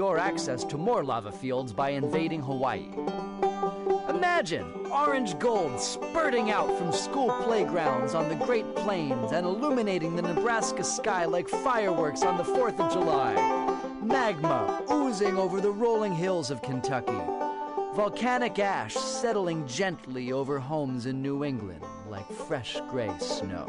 secure access to more lava fields by invading Hawaii. Imagine orange gold spurting out from school playgrounds on the Great Plains and illuminating the Nebraska sky like fireworks on the 4th of July. Magma oozing over the rolling hills of Kentucky. Volcanic ash settling gently over homes in New England like fresh gray snow.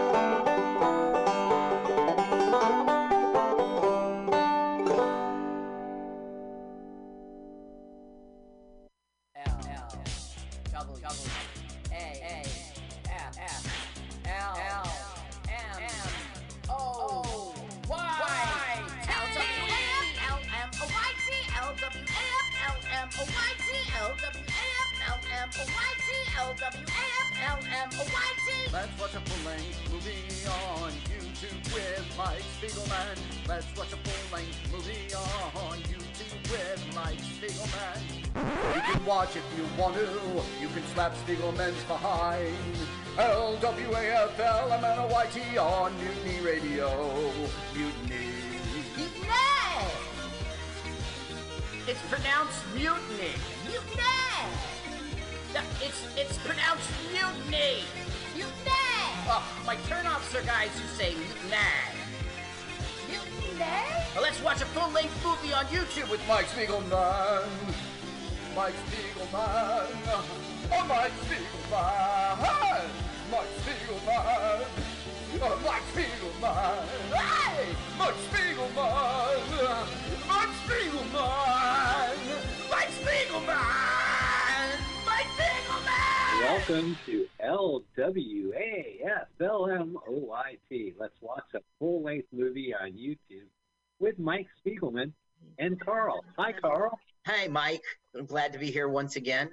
Mike. I'm glad to be here once again.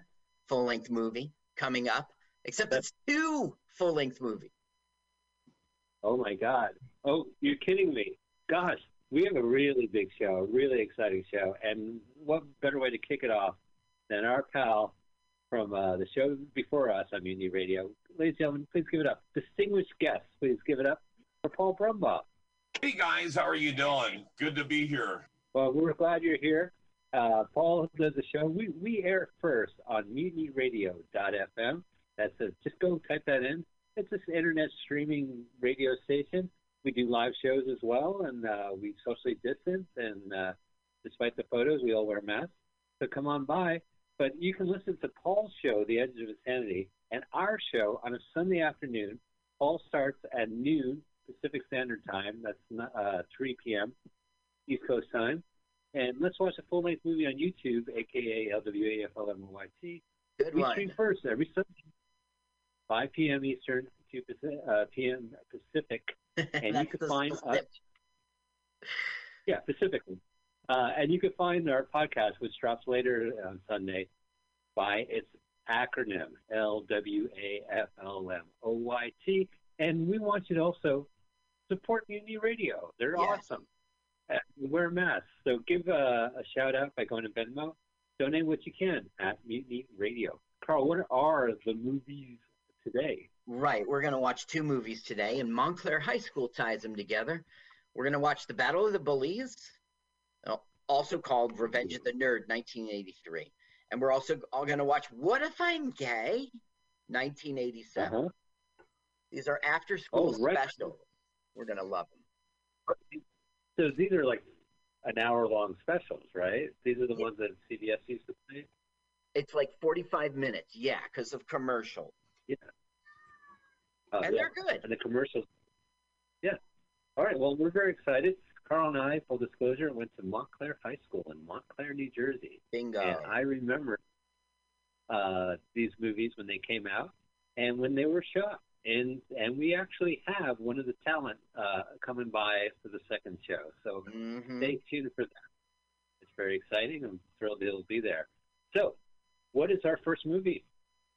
Full length movie coming up, except it's two full length movies. Oh, my God. Oh, you're kidding me. Gosh, we have a really big show, a really exciting show. And what better way to kick it off than our pal from uh, the show before us on Mutiny Radio? Ladies and gentlemen, please give it up. Distinguished guests, please give it up for Paul Brumbaugh. Hey guys, how are you doing? Good to be here. Well, we're glad you're here. Uh, Paul does the show. We, we air first on mutinyradio.fm. That's a, just go type that in. It's this internet streaming radio station. We do live shows as well, and uh, we socially distance. And uh, despite the photos, we all wear masks. So come on by. But you can listen to Paul's show, The Edge of Insanity, and our show on a Sunday afternoon. Paul starts at noon Pacific Standard Time. That's uh, 3 p.m. East Coast time. And let's watch a full length movie on YouTube, aka LWAFLMYT. Good We one. stream first every Sunday, 5 p.m. Eastern, 2 Pacific, uh, p.m. Pacific. And you can find us, yeah, Pacifically. Uh, and you can find our podcast, which drops later on Sunday, by its acronym, L W A F L M O Y T. And we want you to also support Mutiny Radio. They're Yes. awesome. Uh, wear masks. So give a, a shout out by going to Venmo. Donate what you can at Mutiny Radio. Carl, what are the movies today? Right. We're going to watch two movies today, and Montclair High School ties them together. We're going to watch The Battle of the Bullies, uh, also called Revenge of the Nerd, 1983. And we're also all going to watch What If I'm Gay, 1987. Uh-huh. These are after school Oh, right. specials. We're going to love them. So these are like an hour long specials, right? These are the Yeah. ones that CBS used to play. It's like 45 minutes, yeah, because of commercial. Oh, and yeah. they're good. and the commercials. Yeah. All right. Well, we're very excited. Carl and I, full disclosure, went to Montclair High School in Montclair, New Jersey, Bingo. and I remember uh, these movies when they came out and when they were shot. And and we actually have one of the talent uh, coming by for the second show. So Mhm. stay tuned for that. It's very exciting. I'm thrilled he'll be there. So, what is our first movie?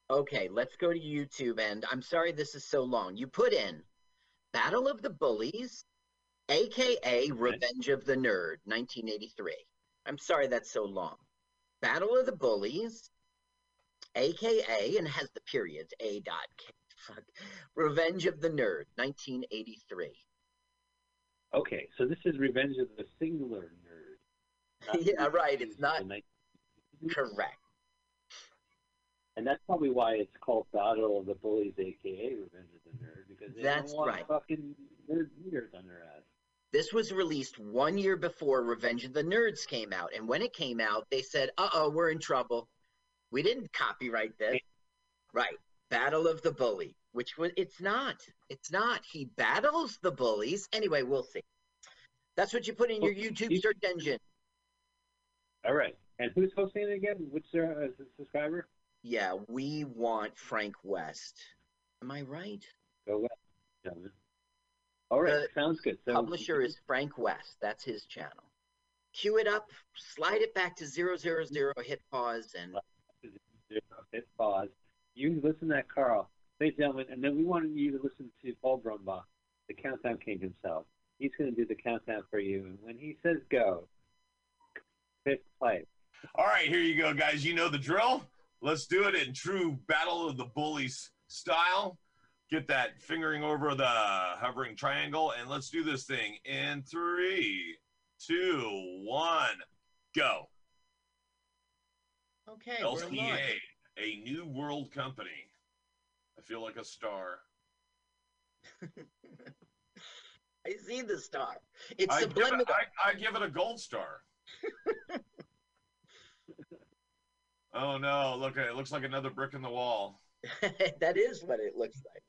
Okay, let's go to YouTube. And I'm sorry this is so long. You put in Battle of the Bullies, aka Revenge of the Nerd, 1983. I'm sorry that's so long. Battle of the Bullies, aka, and has the periods, A dot K. Fuck. Revenge of the Nerd, 1983. Okay, so this is Revenge of the Singular Nerd. Yeah, right, it's not- of the Night- Correct. And that's probably why it's called Battle of the Bullies, aka Revenge of the Nerd, because they That's don't want right. fucking nerd leaders on their ass. This was released one year before Revenge of the Nerds came out. And when it came out, they said, uh oh, we're in trouble. We didn't copyright this. Right. Battle of the Bully, which was, it's not. It's not. He battles the bullies. Anyway, we'll see. That's what you put in your YouTube you- search engine. All right. And who's hosting it again? Which uh, subscriber? Yeah, we want Frank West. Am I right? Go West. All right, The sounds good. So Publisher is Frank West. That's his channel. Cue it up, slide it back to zero zero zero, hit pause, and hit pause. You listen to that, Carl, ladies and gentlemen, and then we want you to listen to Paul Brumbaugh, the countdown king himself. He's going to do the countdown for you, and when he says go, hit play. All right, here you go, guys. You know the drill. Let's do it in true Battle of the Bullies style. Get that fingering over the hovering triangle, and let's do this thing in three, two, one, go. okay, we're live. A new world company. I feel like a star. I see the star. It's I give, it, subliminal. I, I give it a gold star. oh no! Look, it looks like another brick in the wall. that is what it looks like.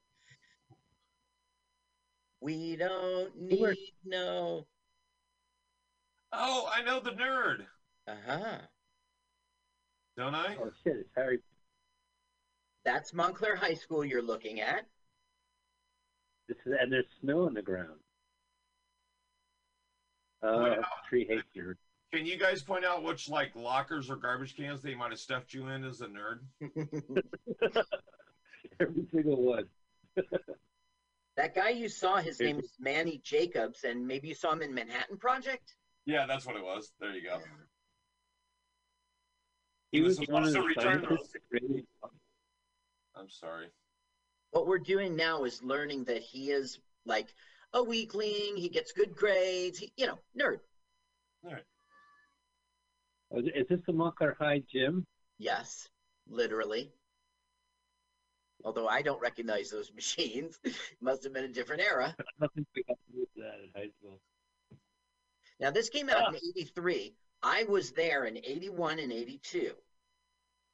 We don't need no. Oh, I know the nerd, Uh huh. don't I? Oh shit, it's Harry. That's Montclair High School you're looking at. This is, and there's snow on the ground. Uh, Wow. tree hates you. Can you guys point out which like lockers or garbage cans they might have stuffed you in as a nerd? Every single one. that guy you saw, his name is Manny Jacobs, and maybe you saw him in Manhattan Project. Yeah, that's what it was. There you go. He was was one of supposed the to return scientists that created- I'm sorry. What we're doing now is learning that he is like a weakling. He gets good grades. He, you know, nerd. Oh, Is this the Montclair High gym? Yes, literally. Although I don't recognize those machines. Must have been a different era. I don't think we got to use that in high school. Now, this came out in Ah. 83. I was there in 81 and 82.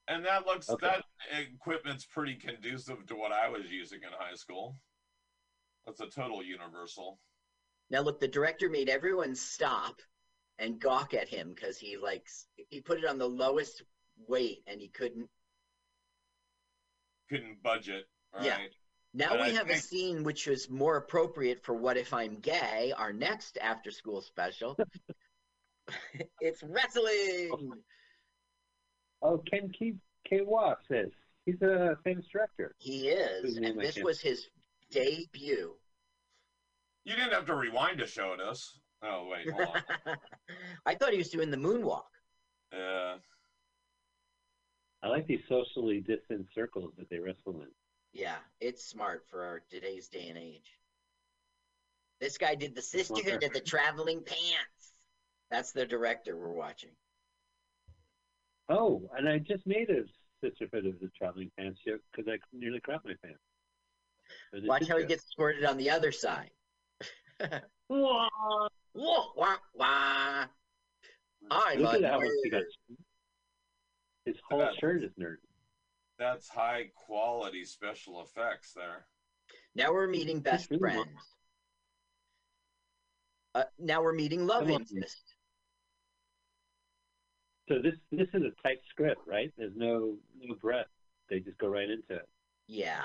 And that looks Okay. that equipment's pretty conducive to what I was using in high school. That's a total universal. Now, look, the director made everyone stop and gawk at him because he like s- he put it on the lowest weight and he couldn't. Couldn't budget. Right? Yeah. Now And we I have a scene which is more appropriate for What If I'm Gay, our next after school special. it's wrestling. Oh, Ken K. K. Walk says he's a famous director. He is, and this can't- was his debut. You didn't have to rewind to show it us. Oh wait, hold on. I thought he was doing the moonwalk. Yeah. I like these socially distant circles that they wrestle in. Yeah, it's smart for our today's day and age. This guy did the Sisterhood of the Traveling Pants. That's the director we're watching. Oh, and I just made a Sisterhood of the Traveling Pants joke because I nearly crapped my pants. Watch did how he gets squirted on the other side. Wah! Wah, wah, wah. I'm Look at how much he got. His whole That- shirt is nerd. That's high quality special effects there. Now we're meeting best really friends. Uh, now we're meeting love Come on. interest. So this this is a tight script, right? There's no no breath. They just go right into it. Yeah.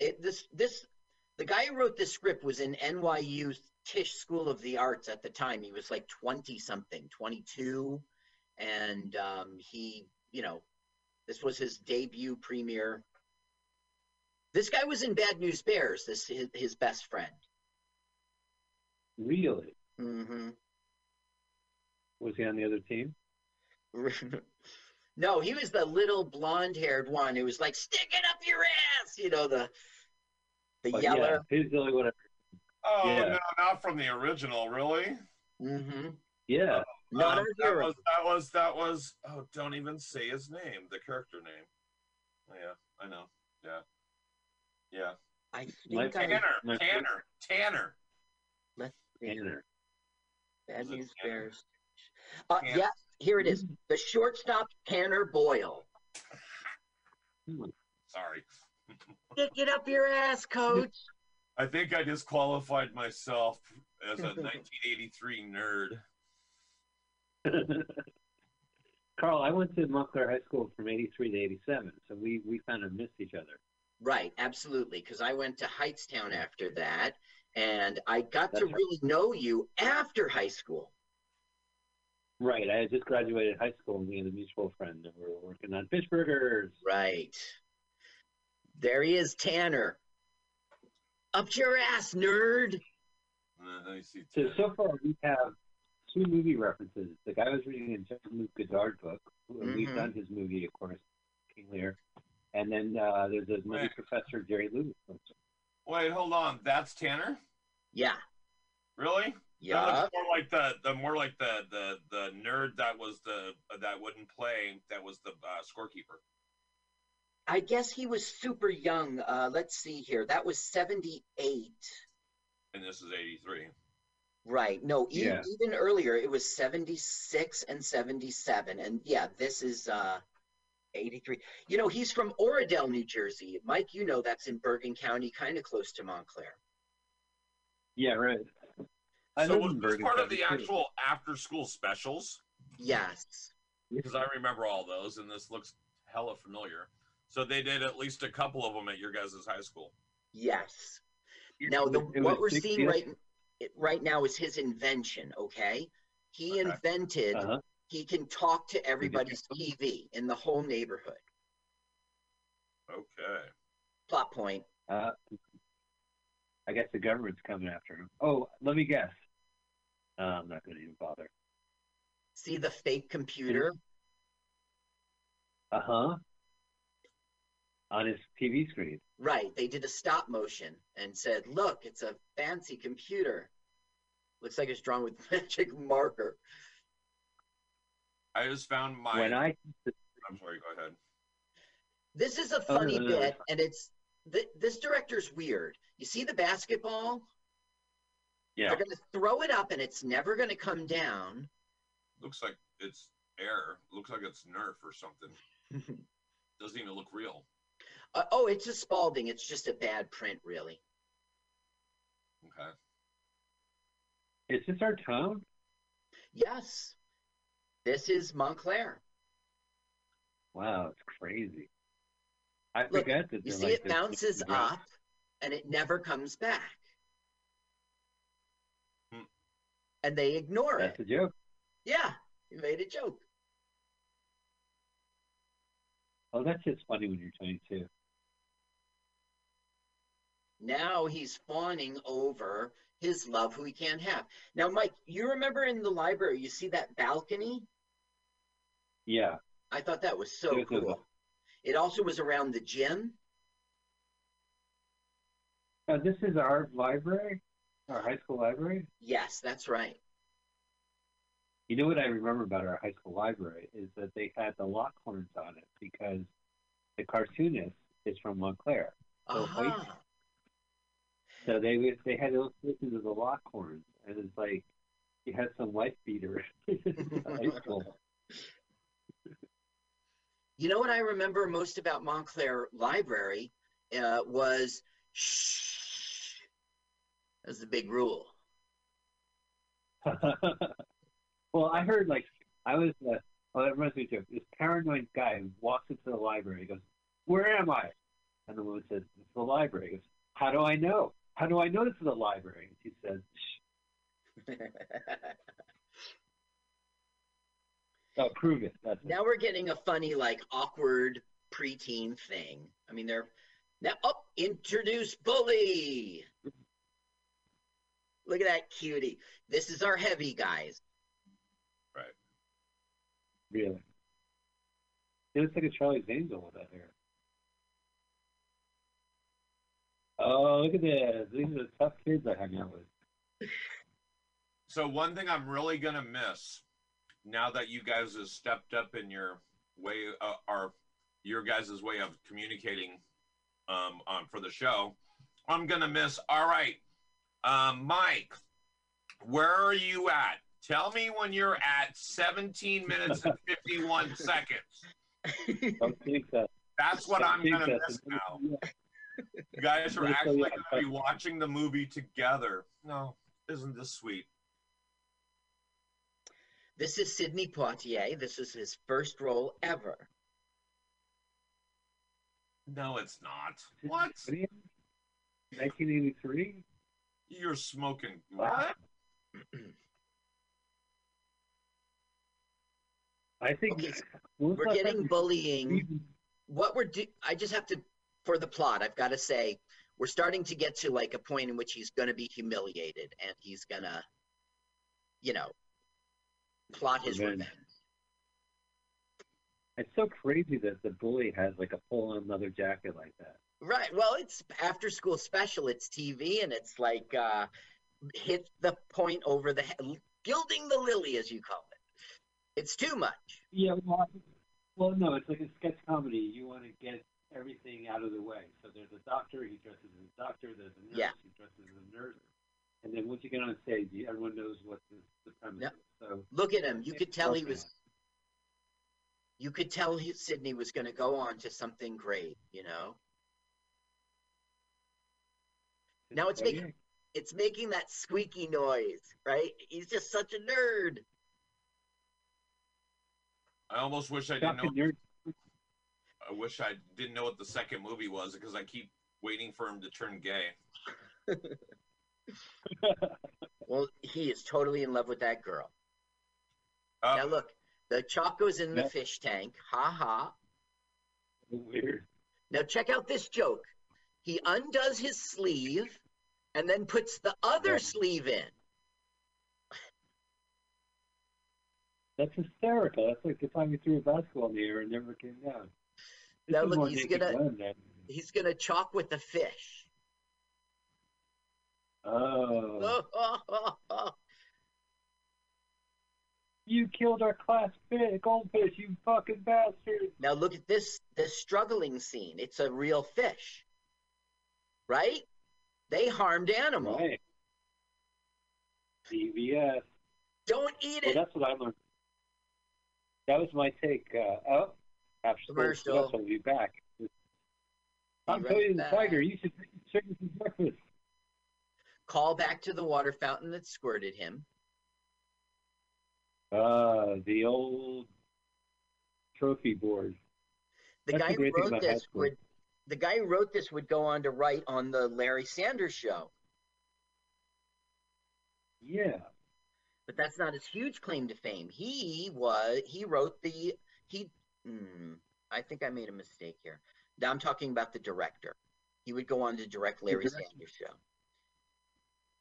It, this this the guy who wrote this script was in NYU Tisch School of the Arts at the time. He was like 20 something, 22 and um, he, you know, this was his debut premiere This guy was in Bad News Bears. This his, his best friend. Really? hmm Was he on the other team? no, he was the little blonde-haired one who was like, "Stick it up your ass," you know the the But yeller. Yeah, he's the only one. I- Oh Yeah. no, not from the original, really. hmm Yeah. Not Um, that was that was that was. Oh, don't even say his name, the character name. Oh, yeah, I know. Yeah, yeah. I My think I Tanner, my- Tanner, Tanner. Tanner. Bad News Tanner? Bears. Uh, Tanner. yeah, here it is. Mm-hmm. The shortstop Tanner Boyle. Sorry. Stick it up your ass, coach. I think I disqualified myself as a 1983 nerd. Carl, I went to Montclair High School from '83 to '87, so we we kind of missed each other. Right, absolutely. Because I went to Hightstown after that, and I got to right. really know you after high school. Right. I had just graduated high school, and we had a mutual friend, and we were working on fish burgers. Right. There he is, Tanner. Up your ass, nerd. Uh, see. So so far we have two movie references. The guy was reading a John Luke Godard book. and We've done his movie, of course, King Lear. And then uh, there's a movie Right. professor Jerry Lewis. Wait, hold on. That's Tanner. Yeah. Really? That Yeah. looks more like the the more like the the the nerd that was the that wouldn't play. That was the uh, scorekeeper. I guess he was super young. Uh, let's see here. That was 78. And this is 83. Right. No, e- Yeah. even earlier, it was 76 and 77. And yeah, this is uh, 83. You know, he's from Oradell, New Jersey. Mike, you know that's in Bergen County, kind of close to Montclair. Yeah, right. I so live was this part of the too. actual after school specials? Yes. Because I remember all those, and this looks hella familiar. So they did at least a couple of them at your guys' high school. Yes. Now, the, what we're big seeing right right now is his invention. Okay, he Okay. invented. Uh-huh. He can talk to everybody's TV in the whole neighborhood. Okay. Plot point. Uh, I guess the government's coming after him. Oh, let me guess. Uh, I'm not going to even bother. See the fake computer. Uh huh. On his TV screen. Right. They did a stop motion and said, "Look, it's a fancy computer. Looks like it's drawn with magic marker." I just found my. When I I'm sorry. Go ahead. This is a Oh, no, funny no, no, bit, and it's th- this director's weird. You see the basketball? Yeah, They're going to throw it up, and it's never going to come down. Looks like it's air. Looks like it's Nerf or something. Doesn't even look real. Uh, oh, it's a Spalding. It's just a bad print, really. Okay. is this our town? Yes, this is Montclair. Wow, it's crazy. I Look, forget that. You see, like it bounces up, and it never comes back. Hmm. And they ignore That's it. That's a joke. Yeah, you made a joke. Oh, that's just funny when you're 22. Now he's fawning over his love who he can't have. Now, Mike, you remember in the library, you see that balcony? Yeah. I thought that was so There's a- cool. It also was around the gym. Uh, this is our library, our high school library. Yes, that's right. You know what I remember about our high school library is that they had the Lockhorns on it because the cartoonist is from Montclair. Oh, wait. Uh-huh. So they they had to listen to the Lockhorns, and it's like you had some wife beater in high school. You know what I remember most about Montclair Library uh, was shh. That's the big rule. well, I heard like I was. Uh, oh, that reminds me of this paranoid guy walks into the library. He goes, "Where am I?" And the woman says, "It's the library." He goes, "How do I know? How do I know this is the library?" And she says, Shh. "Oh, prove it." That's it. now we're getting a funny, like awkward preteen thing. I mean, they're Now, oh, introduce Bully. Look at that cutie. This is our heavy guys. Right. Really. He looks like a Charlie's Angel with that hair. Oh, look at this. These are the tough kids I hang out with. So one thing I'm really gonna miss now that you guys have stepped up in your way, uh, or your guys' way of communicating um, on for the show, I'm gonna miss. All right, um, Mike, where are you at? Tell me when you're at 17 minutes and 51 seconds. Don't think. That's what I'm Think gonna that. miss now. You guys are Let me tell actually going to be watching the movie together. No, isn't this sweet? This is Sidney Poitier. This is his first role ever. No, it's not. What? What are you? 1983? You're smoking. What? I think Okay, when was We're getting time bullying. What we're do I just have to for the plot, I've got to say we're starting to get to like a point in which he's going to be humiliated and he's going to you know plot his Revenge. revenge. It's so crazy that the bully has like a full-on leather jacket like that. Right. Well, it's after school special. It's TV, and it's like uh, hit the point over the head, gilding the lily, as you call it. It's too much. Yeah, well, well, no, it's like a sketch comedy. You want to get everything out of the way. So there's a doctor, he dresses as a doctor. There's a nurse, Yeah. he dresses as a nurse. And then once you get on stage, you, everyone knows what the, the premise Yep. is. So Look at him. You could tell he was. You could tell he, Sydney was going to go on to something great. You know, Now it's making- it's making that squeaky noise, right? He's just such a nerd. I almost wish I didn't know. I wish I didn't know what the second movie was because I keep waiting for him to turn gay. Well, he is totally in love with that girl. Uh, now look, the Choco's in the fish tank. Ha ha. Weird. Now check out this joke. He undoes his sleeve and then puts the other sleeve in. That's hysterical. That's like the time he threw a basketball in the air and never came down. This Now look, he's gonna- He's gonna chalk with the fish. Oh, you killed our class fish, goldfish, you fucking bastard! now look at this this struggling scene. It's a real fish. Right? They harmed animals. Right. CVS. Don't eat it. Well, that's what I learned. That was my take. Uh, oh, after school Commercial. will be back. I'm Cody the. Tiger. You should check some breakfast. Call back to the water fountain that squirted him. Uh, the old trophy board. The That's guy who wrote this would the guy who wrote this would go on to write on the Larry Sanders show. Yeah. but that's not his huge claim to fame. He was he wrote the he. Hmm, I think I made a mistake here. Now I'm talking about the director. He would go on to direct Larry. Sanders show.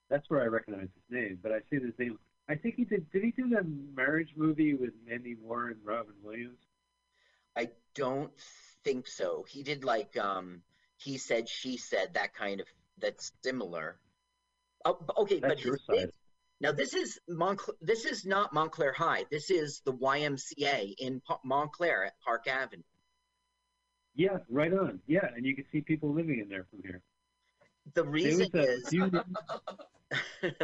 That's where I recognize his name, but I see his name. I think he did. Did he do the marriage movie with Mandy Moore and Robin Williams? I don't think so. He did like um he said she said that kind of that's similar. Oh, okay, but That's your his big- now this is Montclair. This is not Montclair High. This is the YMCA in Pa- Montclair at Park Avenue. Yeah, right on. Yeah, and you can see people living in there from here. The reason is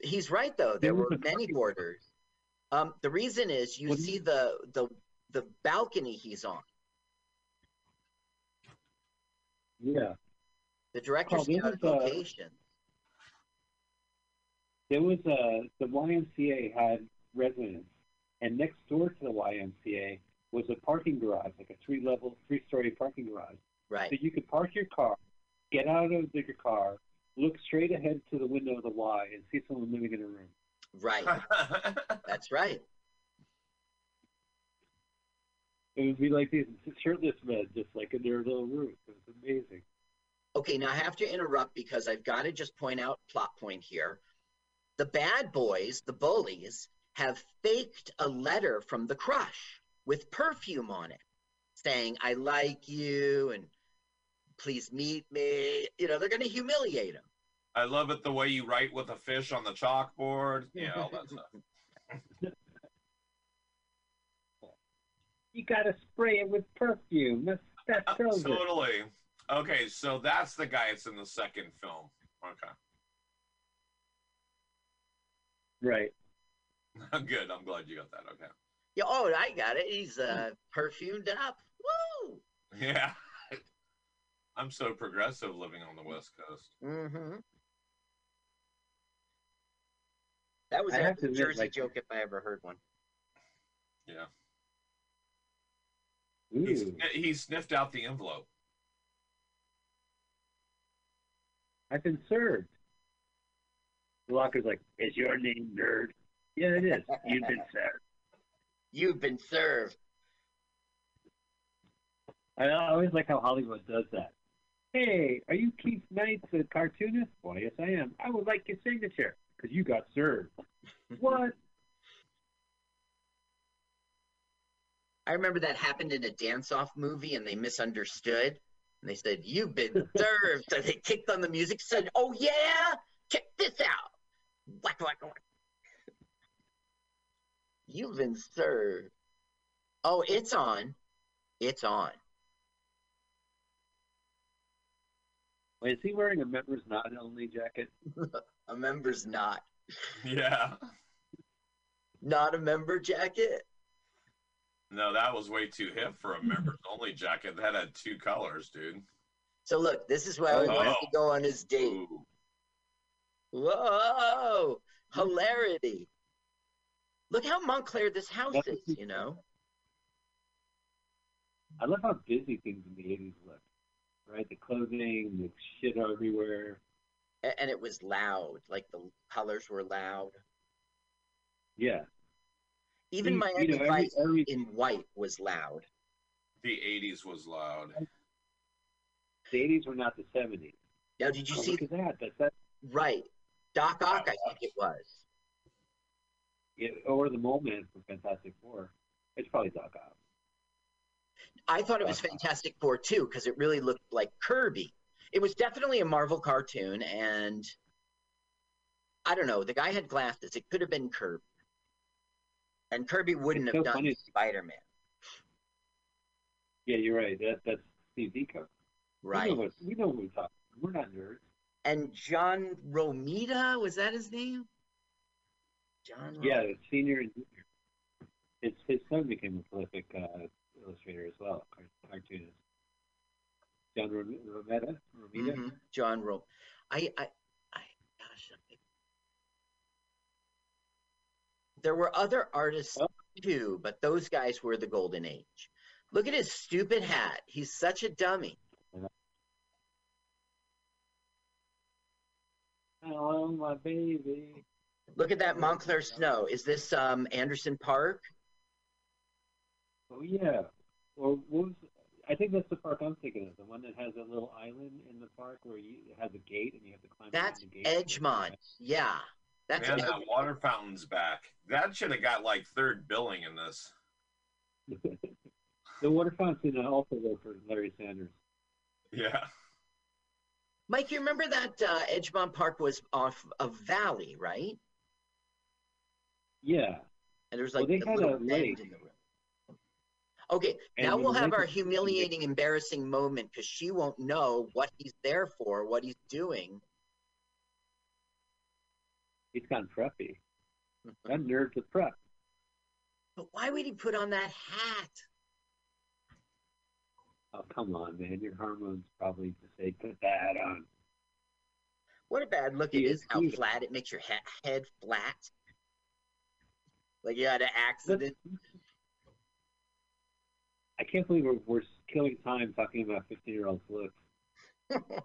He's right though. There There were many borders. Um, the reason is you What see you- the the the balcony he's on. Yeah, The director's Oh, this scouted is, uh, location. there was a the YMCA had residents, and next door to the YMCA was a parking garage, like a three level, three story parking garage. Right. So you could park your car, get out of your car, look straight ahead to the window of the Y, and see someone living in a room. Right. That's right. It would be like these shirtless men, just like in their little room. It was amazing. Okay, now I have to interrupt because I've got to just point out plot point here. The bad boys, the bullies, have faked a letter from the crush with perfume on it, saying, I like you and please meet me. You know, they're going to humiliate him. I love it the way you write with a fish on the chalkboard. Yeah, all that stuff. You gotta spray it with perfume. That's that Uh, sells it. totally. Okay, so that's the guy that's in the second film. Okay. Right. I'm good. I'm glad you got that. Okay. Yeah, oh, I got it. He's uh, perfumed up. Woo! Yeah. I'm so progressive living on the West Coast. Mm-hmm. That was I a have admit, Jersey like- joke if I ever heard one. Yeah. He, sn- he sniffed out the envelope. I've been served. The locker's like, is your name nerd? Yeah, it is. You've been served. You've been served. I I always like how Hollywood does that. Hey, are you Keith Knight, the cartoonist? Why, yes, I am. I would like your signature because you got served. what? I remember that happened in a dance-off movie, and they misunderstood. And they said, "You've been served." so they kicked on the music, said, "Oh yeah, check this out." Whack whack whack. You've been served. Oh, it's on. It's on. Wait, is he wearing a members not only jacket? A member's not. Yeah. Not a member jacket. No, that was way too hip for a members only jacket. That had two colors, dude. So look, this is where I wanted to oh. go on his date. Ooh. Whoa, hilarity. Look how Montclair this house is, you know? I love how busy things in the 80s look. Right? The clothing, the shit everywhere. And it was loud, like the colors were loud. Yeah. Even You- Miami you know, every- every- in white was loud. The 80s was loud. The 80s were not the 70s. Now, did you Oh, see? look at that. That's that. Right. Doc Ock, I think it was. Yeah, or the Mole Man from Fantastic Four. It's probably Doc Ock. I thought it was Fantastic Four too, because it really looked like Kirby. It was definitely a Marvel cartoon, and I don't know. The guy had glasses. It could have been Kirby, and Kirby wouldn't It's have so done funny. Spider Man. Yeah, you're right. That that's Steve Ditko. We Right. know, what, we know what we're talking. We're not nerds. And John Romita was that his name? John. Rom- Yeah, senior and junior. His his son became a prolific uh, illustrator as well, cartoonist. John Rom- Romita. Romita. Mhm, John Rom. I, I, I, gosh. I- There were other artists Oh. too, but those guys were the golden age. Look at his stupid hat. He's such a dummy. Hello, my baby. Look at that Montclair snow. Is this um, Anderson Park? Oh yeah. Or what was? I think that's the park I'm thinking of. The one that has a little island in the park where you it has a gate and you have to climb. That's the gate. Edgemont. Yeah, that's Man, that water fountain's back. That should have got like third billing in this. the water fountain also worked for Larry Sanders. Yeah. Mike. You remember that uh, Edgemont Park was off of Valley, right? Yeah. And there's Well, like they a had little a bend lake. in the road. Okay, And now we'll have our humiliating, embarrassing moment because she won't know what he's there for, what he's doing. He's of preppy. Mm-hmm. That nerd's a prep. But why would he put on that hat? Oh come on, man! Your hormones probably just say put that hat on. What a bad look it He is, is how flat it makes your he- head flat. Like you had an accident. I can't believe we're, we're killing time talking about 15 year olds' looks.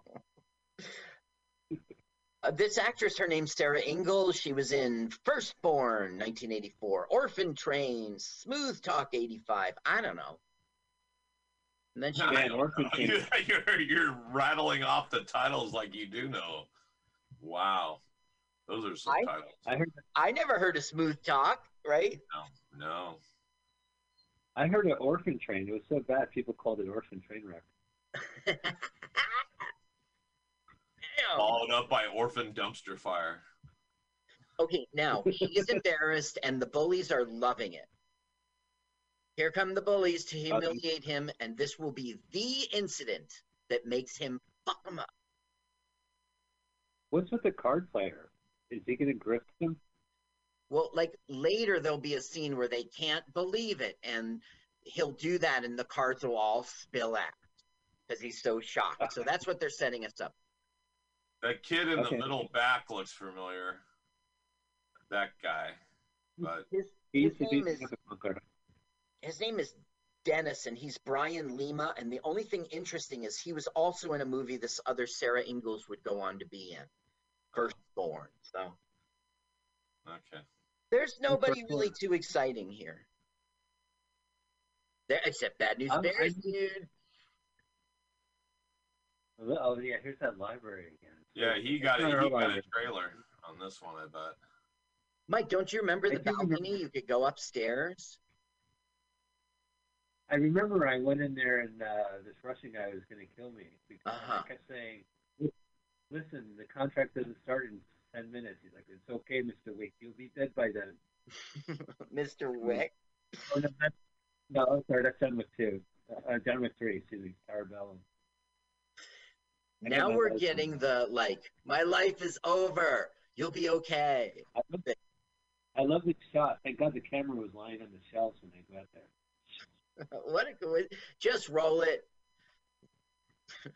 Uh, this actress, her name's Sarah Inglis. She was in Firstborn, 1984, Orphan Train, Smooth Talk, 85. I don't know. And then she I Man, Orphan. Train. You're, you're rattling off the titles like you do know. Wow. Those are some I- titles. I heard I never heard of smooth talk, right? No. no. I heard an Orphan Train. It was so bad people called it Orphan Train Wreck. Damn. Followed up by Orphan Dumpster Fire. Okay, now he's embarrassed, and the bullies are loving it. Here come the bullies to humiliate him, and this will be the incident that makes him fuck him up. What's with the card player? Is he going to grift them? Well, like later, there'll be a scene where they can't believe it, and he'll do that, and the cards will all spill out because he's so shocked. So that's what they're setting us up. That kid in Okay. the middle back looks familiar. That guy. But His, He his used to be name is his name is Dennis, and he's Brian Lima. And the only thing interesting is he was also in a movie this other Sarah Inglis would go on to be in, Firstborn. So okay. there's nobody Firstborn. really too exciting here. There, except Bad News I'm- Bears, I'm- dude. Oh yeah, here's that library again. Yeah, he got it. he our got a trailer on this one, I bet. Mike, don't you remember the do remember balcony? You could go upstairs. I remember I went in there and uh, this Russian guy was going to kill me because Uh-huh. I kept saying, "Listen, the contract doesn't start in ten minutes." He's like, "It's okay, Mister Wick. You'll be dead by then." Mr. Wick. Oh, no, that's, no, sorry, that's John Wick two. Uh, John Wick three. Excuse me, Arabella. I Now we're that's getting one. the like, my life is over. You'll be okay. I love, I love the shot. Thank God the camera was lying on the shelves when they got there. what a coinc- Just roll it.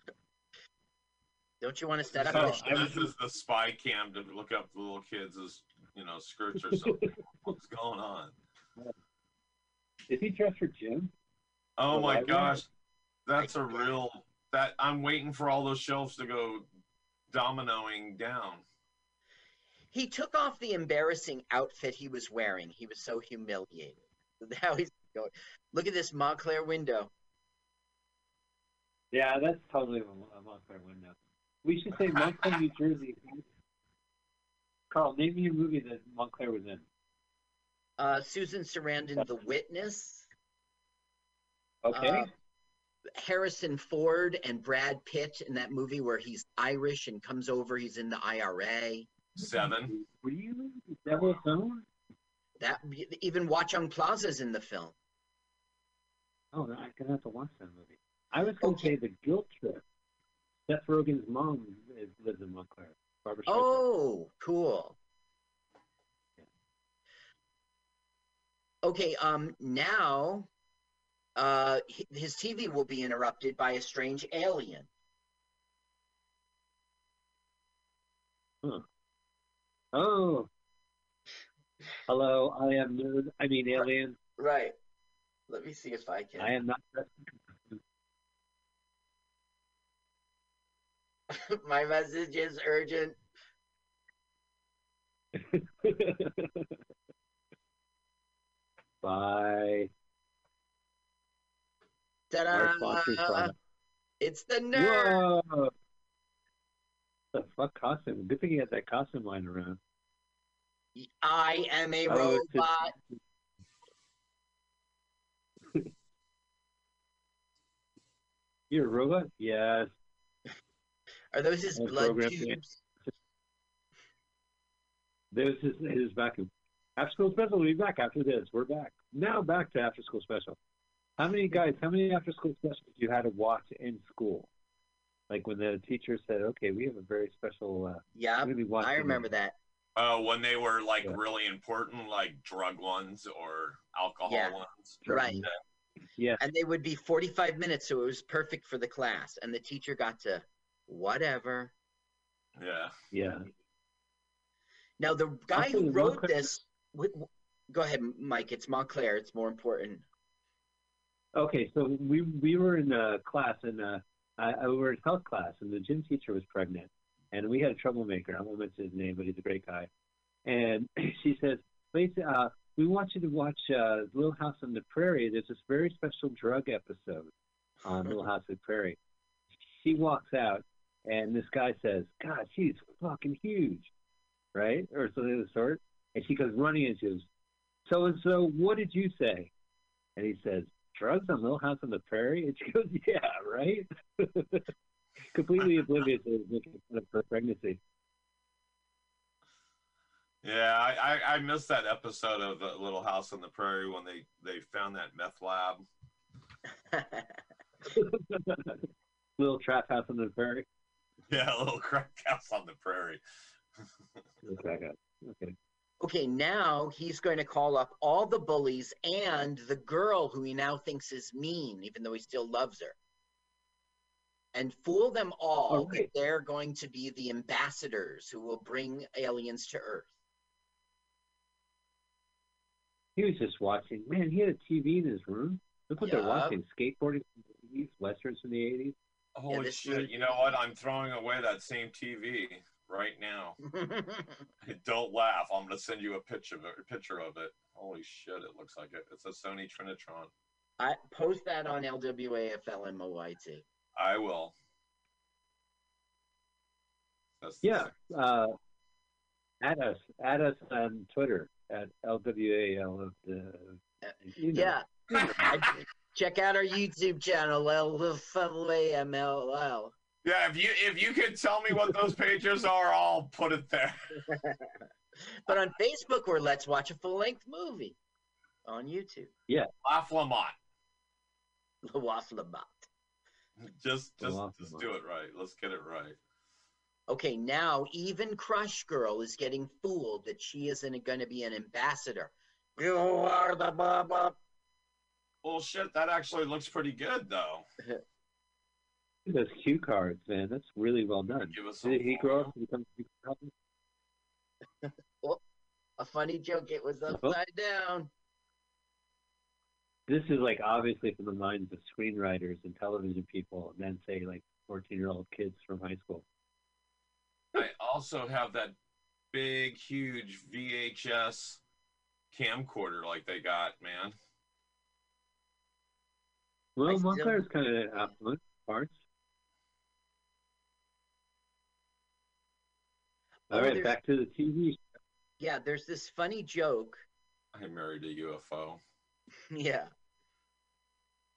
Don't you want to set up the I this is the spy cam to look up the little kids' you know skirts or something. What's going on? Is he dressed for Jim? Oh The my library? gosh, that's a real. That I'm waiting for all those shelves to go dominoing down. He took off the embarrassing outfit he was wearing. He was so humiliated. Now he's going. Look at this Montclair window. Yeah, that's totally a a Montclair window. We should say Montclair, New Jersey. Carl, name me a movie that Montclair was in. Uh, Susan Sarandon, The Witness. Okay. Uh, Harrison Ford and Brad Pitt in that movie where he's Irish and comes over. He's in the IRA. Seven. Really? Devil's Own? That even Watchung Plaza's in the film. Oh, no, I'm gonna have to watch that movie. I was gonna Okay. say The Guilt Trip. Seth Rogen's mom is, lives in Montclair. Barbara Oh, cool. Okay, um, now, uh, his TV will be interrupted by a strange alien. Oh. Hello, I am nerd. I mean alien. Right. Let me see if I can. I am not. My message is urgent. Bye. Our Ta-da! sponsored product. It's the nerd. Whoa! The fuck costume? Good thing you had that costume lying around. I am a Oh, it's just- robot. You're a robot? Yes. Are those his And blood program, yeah. tubes? This is his vacuum. After school special, we'll be back after this. We're back. Now back to after school special. How many guys, how many after school specials you had to watch in school? Like when the teacher said, okay, we have a very special, uh, Yeah, we're gonna be I remember that. Oh, when they were like Yeah. really important, like drug ones or alcohol Yeah. ones. Right. Yeah. And they would be 45 minutes, so it was perfect for the class. And the teacher got to whatever. Yeah. Yeah. Now, the guy Also, who wrote Montclair- this, w- w- go ahead, Mike. It's Montclair. It's more important. Okay, so we we were in a class and uh, I, I we were in health class and the gym teacher was pregnant and we had a troublemaker. I won't mention his name, but he's a great guy. And she says, "Please, uh, we want you to watch uh, Little House on the Prairie. There's this very special drug episode." on Little House on the Prairie. She walks out, and this guy says, "God, she's fucking huge," right, or something of the sort. And she goes running and she goes, "So and so, what did you say?" And he says, "Drugs on Little House on the Prairie." And she goes, "Yeah, right." Completely oblivious to making fun of her pregnancy. Yeah, I, I, I missed that episode of the Little House on the Prairie when they, they found that meth lab. Little trap house on the prairie. Yeah, a little crack house on the prairie. Look back up. Okay. Okay, now he's going to call up all the bullies and the girl who he now thinks is mean, even though he still loves her. And fool them all that they're going to be the ambassadors who will bring aliens to Earth. He was just watching. Man, he had a TV in his room. Look what they're watching: skateboarding from the '80s, westerns from the '80s. Holy this shit! was- You know what? I'm throwing away that same TV right now. Don't laugh. I'm gonna send you a picture of it. A picture of it. Holy shit! It looks like it. It's a Sony Trinitron. I post that on LWAFLMOYT. I will. That's Yeah. Uh, add us. Add us on Twitter at LWAL of the. You know. Yeah. Check out our YouTube channel, LFLAMLL. Yeah. If you if you could tell me what those pages are, I'll put it there. But on Facebook, we're Let's Watch a Full Length Movie on YouTube. Yeah. Laugh Lamont. The Wafflebot. Just just Laugh just do it right. Let's get it right. Okay, now even Crush Girl is getting fooled that she isn't going to be an ambassador. You are the Baba. Well, shit. That actually looks pretty good though. Those cue cards, man. That's really well done. Give us. Did he grow up and become a cue card? A funny joke. It was upside down. This is like obviously from the minds of screenwriters and television people, and then say like 14 year old kids from high school. I also have that big, huge VHS camcorder like they got, man. Well, I still- Montclair's kind of uh, affluent parts. All right, there's- back to the TV. Yeah, there's this funny joke I married a UFO. Yeah.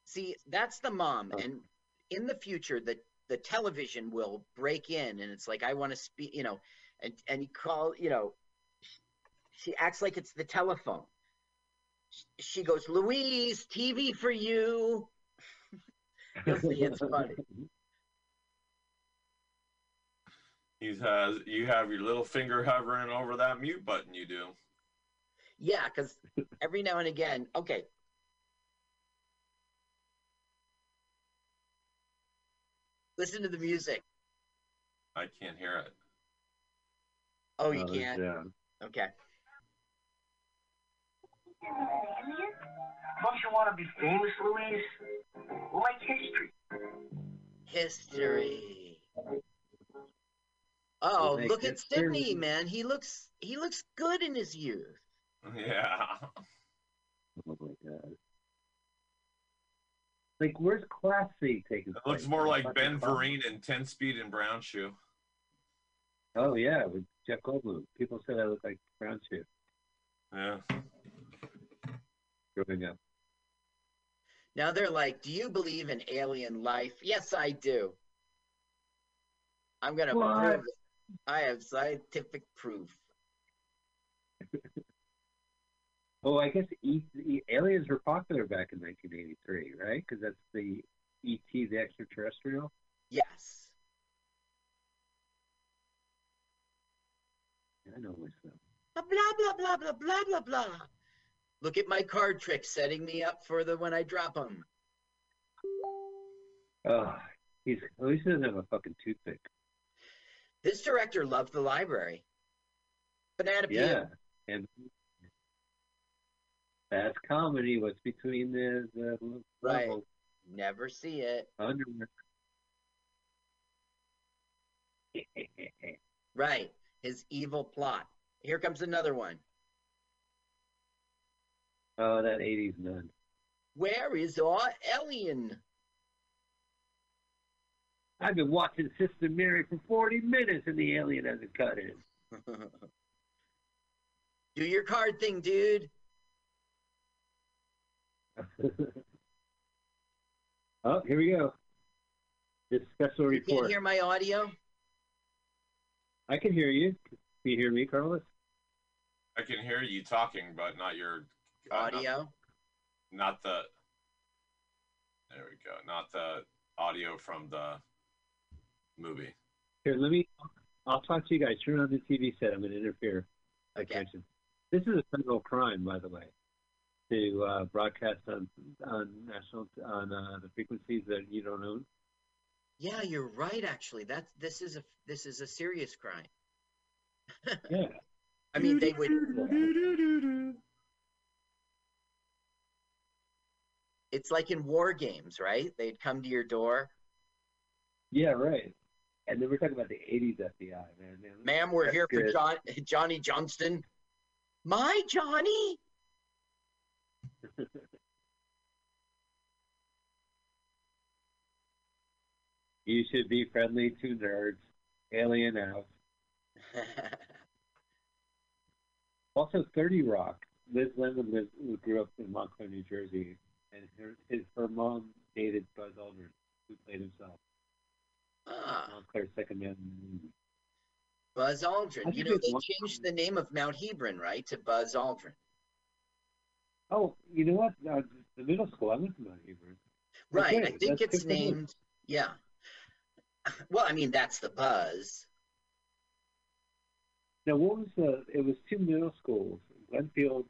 See, that's the mom, Oh. and in the future, the the television will break in, and it's like I want to speak, you know, and and you call, you know, she acts like it's the telephone. She goes, Louise, TV for you. You'll see, it's funny. He has you have your little finger hovering over that mute button. You do. Yeah, because every now and again, okay. Listen to the music. I can't hear it. Oh, you can't. Yeah. Okay. Don't you want to be famous, Louise? Like history. History. Oh, look at history. Sydney, man. He looks he looks good in his youth. Yeah. Oh my god. Like, where's Class C taking It looks more like Ben Class- Vereen in Ten Speed and Brown Shoe. Oh yeah, with Jeff Goldblum. People said I look like Brown Shoe Yeah. growing up. Now they're like, "Do you believe in alien life?" Yes, I do. I'm gonna What? prove it. I have scientific proof. Oh, I guess e- e- aliens were popular back in 1983, right? Because that's the ET, the extraterrestrial. Yes. I know myself. Blah blah blah blah blah blah blah. Look at my card trick setting me up for the when I drop them. Oh, he's at least he doesn't have a fucking toothpick. This director loved the library. Banana. Yeah, and that's comedy. What's between the the Right. levels? Never see it. Under. Right. His evil plot. Here comes another one. oh, that '80s nun. Where is our alien? I've been watching Sister Mary for 40 minutes and the alien hasn't cut in. Do your card thing, dude. oh, here we go. This special You can't hear my audio? I can hear you. Can you hear me, Carlos? I can hear you talking, but not your uh, not- Audio? Not, the. There we go. Not the audio from the movie. Here, let me. I'll talk to you guys. Turn on the TV set. I'm going to interfere. Like Okay. mentioned. This is a federal crime, by the way, to uh, broadcast on on national on uh, the frequencies that you don't own. Yeah, you're right. Actually, that's this is a this is a serious crime. Yeah. I mean, they would. It's like in war games, right? They'd come to your door, Yeah, right. And then we're talking about the '80s FBI, man. man ma'am. We're here for good. John Johnny Johnston. My Johnny. You should be friendly to nerds. Alien out. Also, 30 Rock. Liz Lemon grew up in Montclair, New Jersey, and her, his, her mom dated Buzz Aldrin, who played himself. Ah, Montclair's second man in the movie. Buzz Aldrin. You know, they one- changed the name of Mount Hebron, right, to Buzz Aldrin. Oh, you know what? Uh, the middle school, I went to Mount Hebron. Right. Okay, I think it's good for named. Yeah. Well, I mean, that's the buzz. Now, what was the? It was two middle schools, Glenfield,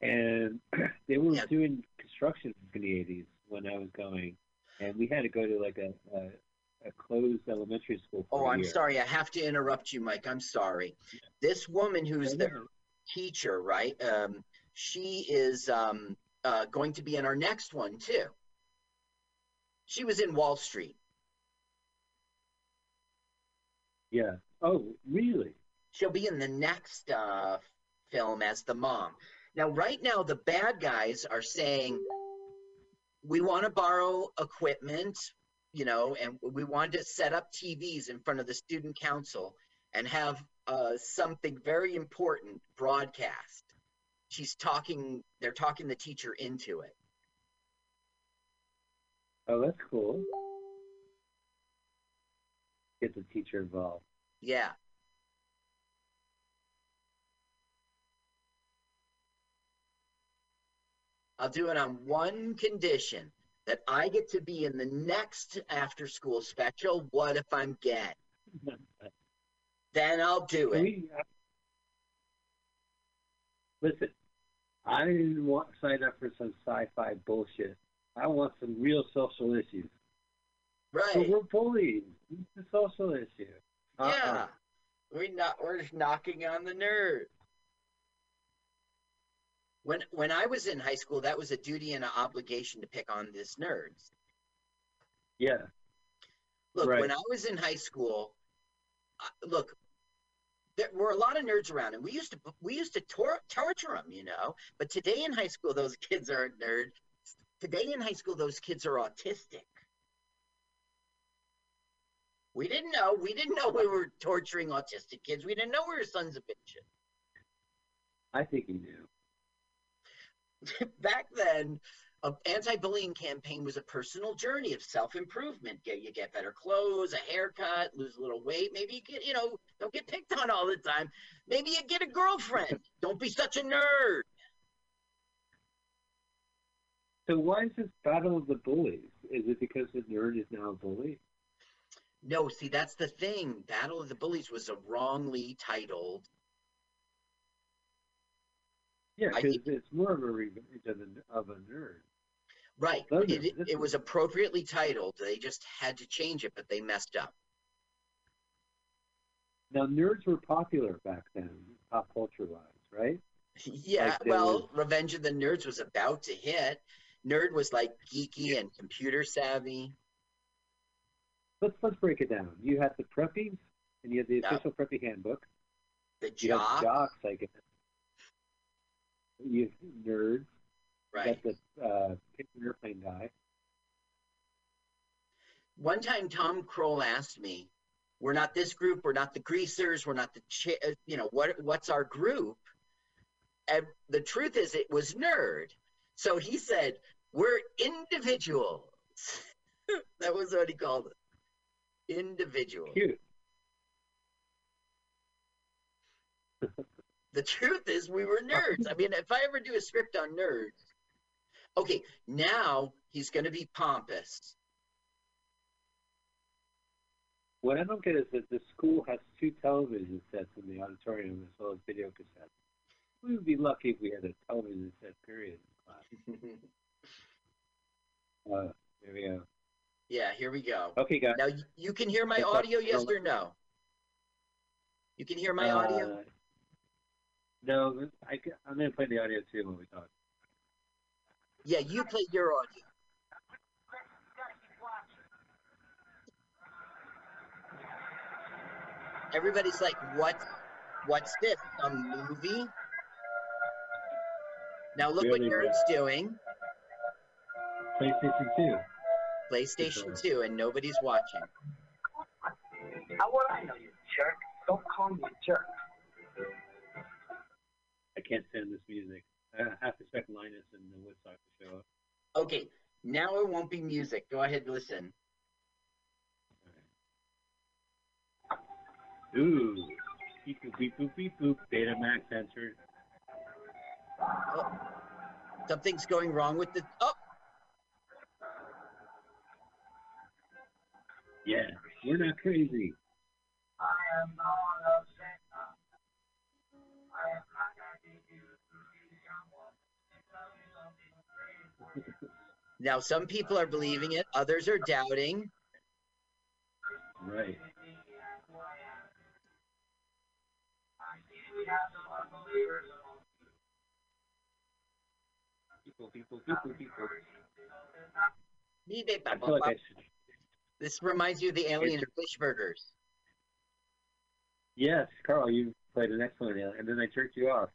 and they were Yeah. doing construction in the '80s when I was going, and we had to go to like a a, a closed elementary school. Oh, I'm sorry. I have to interrupt you, Mike. I'm sorry. This woman who's the teacher, right? Um, she is um, uh, going to be in our next one too. She was in Wall Street. Yeah. Oh, really? She'll be in the next uh, film as the mom. Now, right now, the bad guys are saying we want to borrow equipment, you know, and we wanted to set up TVs in front of the student council and have uh, something very important broadcast. She's talking, they're talking the teacher into it. Oh, that's cool. Get the teacher involved. Yeah. I'll do it on one condition that I get to be in the next after school special. What if I'm gay? Then I'll do it. We, listen, I didn't want to sign up for some sci-fi bullshit. I want some real social issues. Right. we're bullying. It's a social issue. Uh-uh. Yeah. We not we're just knocking on the nerd. When when I was in high school, that was a duty and an obligation to pick on this nerds. Yeah. Look, Right. when I was in high school, look, there were a lot of nerds around, and we used to we used to tor- torture them, you know. But today in high school, those kids aren't nerds. Today in high school, those kids are autistic. We didn't know. We didn't know we were torturing autistic kids. We didn't know we were sons of bitches. I think he knew. Back then, an anti-bullying campaign was a personal journey of self-improvement. Get you get better clothes, a haircut, lose a little weight. Maybe you get, you know, don't get picked on all the time. Maybe you get a girlfriend. don't be such a nerd. So why is this battle of the bullies? Is it because the nerd is now a bully? No, see, that's the thing. Battle of the Bullies was a wrongly titled. Yeah, because it's more of a revenge of a, of a nerd. Right. Are- It, it was appropriately titled. They just had to change it, but they messed up. Now, nerds were popular back then, pop culture wise, right? Yeah, Like well, was- Revenge of the Nerds was about to hit. Nerd was like geeky and computer savvy. Let's let's break it down. You had the preppies, and you had the official preppy handbook. The had jocks, I guess. You had nerds. right? Got the uh, airplane guy. One time, Tom Kroll asked me, "We're not this group. We're not the Greasers. We're not the chi- you know what? What's our group?" And the truth is, it was Nerd. So he said, "We're individuals." that was what he called it. Individual. Cute. The truth is, we were nerds. I mean, if I ever do a script on nerds, okay, now he's going to be pompous. What I don't get is that the school has two television sets in the auditorium as well as video cassettes. We would be lucky if we had a television set, period. in class. Uh, there we go. yeah, here we go. Okay, guys. Now you, can hear my audio, yes or no? You can hear my audio. No, I, I'm going to play the audio too when we talk. Yeah, you play your audio. Everybody's like, "What? What's this? A movie?" Now look what Really Nerd's doing. PlayStation 2. PlayStation 2, and nobody's watching. How would I know you jerk? Don't call me a jerk. Can't stand this music. I have to expect Linus and the Woodstock to show up. Okay, now it won't be music. Go ahead, listen. Ooh. Beep boop beep boop beep boop. Betamax entered. Oh, something's going wrong with the. Oh, Yeah, we're not crazy. I am not now some people are believing it, others are doubting. Right. We have some unbelievers. People, people, people, people. Beep, beep, I bop, feel like bop, I bop. should. This reminds you of the alien fish burgers. Yes, Carl, you played an excellent alien, and then I jerked you off.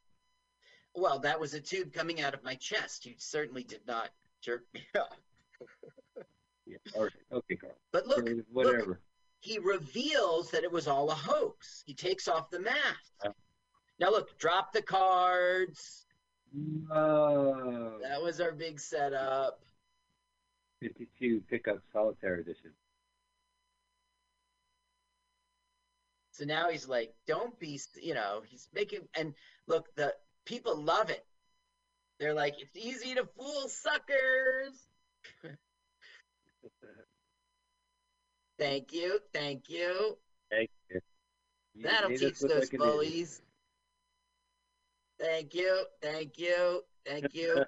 Well, that was a tube coming out of my chest. You certainly did not off. Yeah. All right. Okay, Carl. But look, Uh, Whatever. he reveals that it was all a hoax. He takes off the mask. Yeah. Now look, drop the cards. No. That was our big setup. 52 pickup solitaire edition. So now he's like, don't be, you know, he's making, and look, the people love it. They're like, it's easy to fool suckers. Thank you, thank you. Thank you. You That'll teach those like bullies. Thank you, thank you, thank you.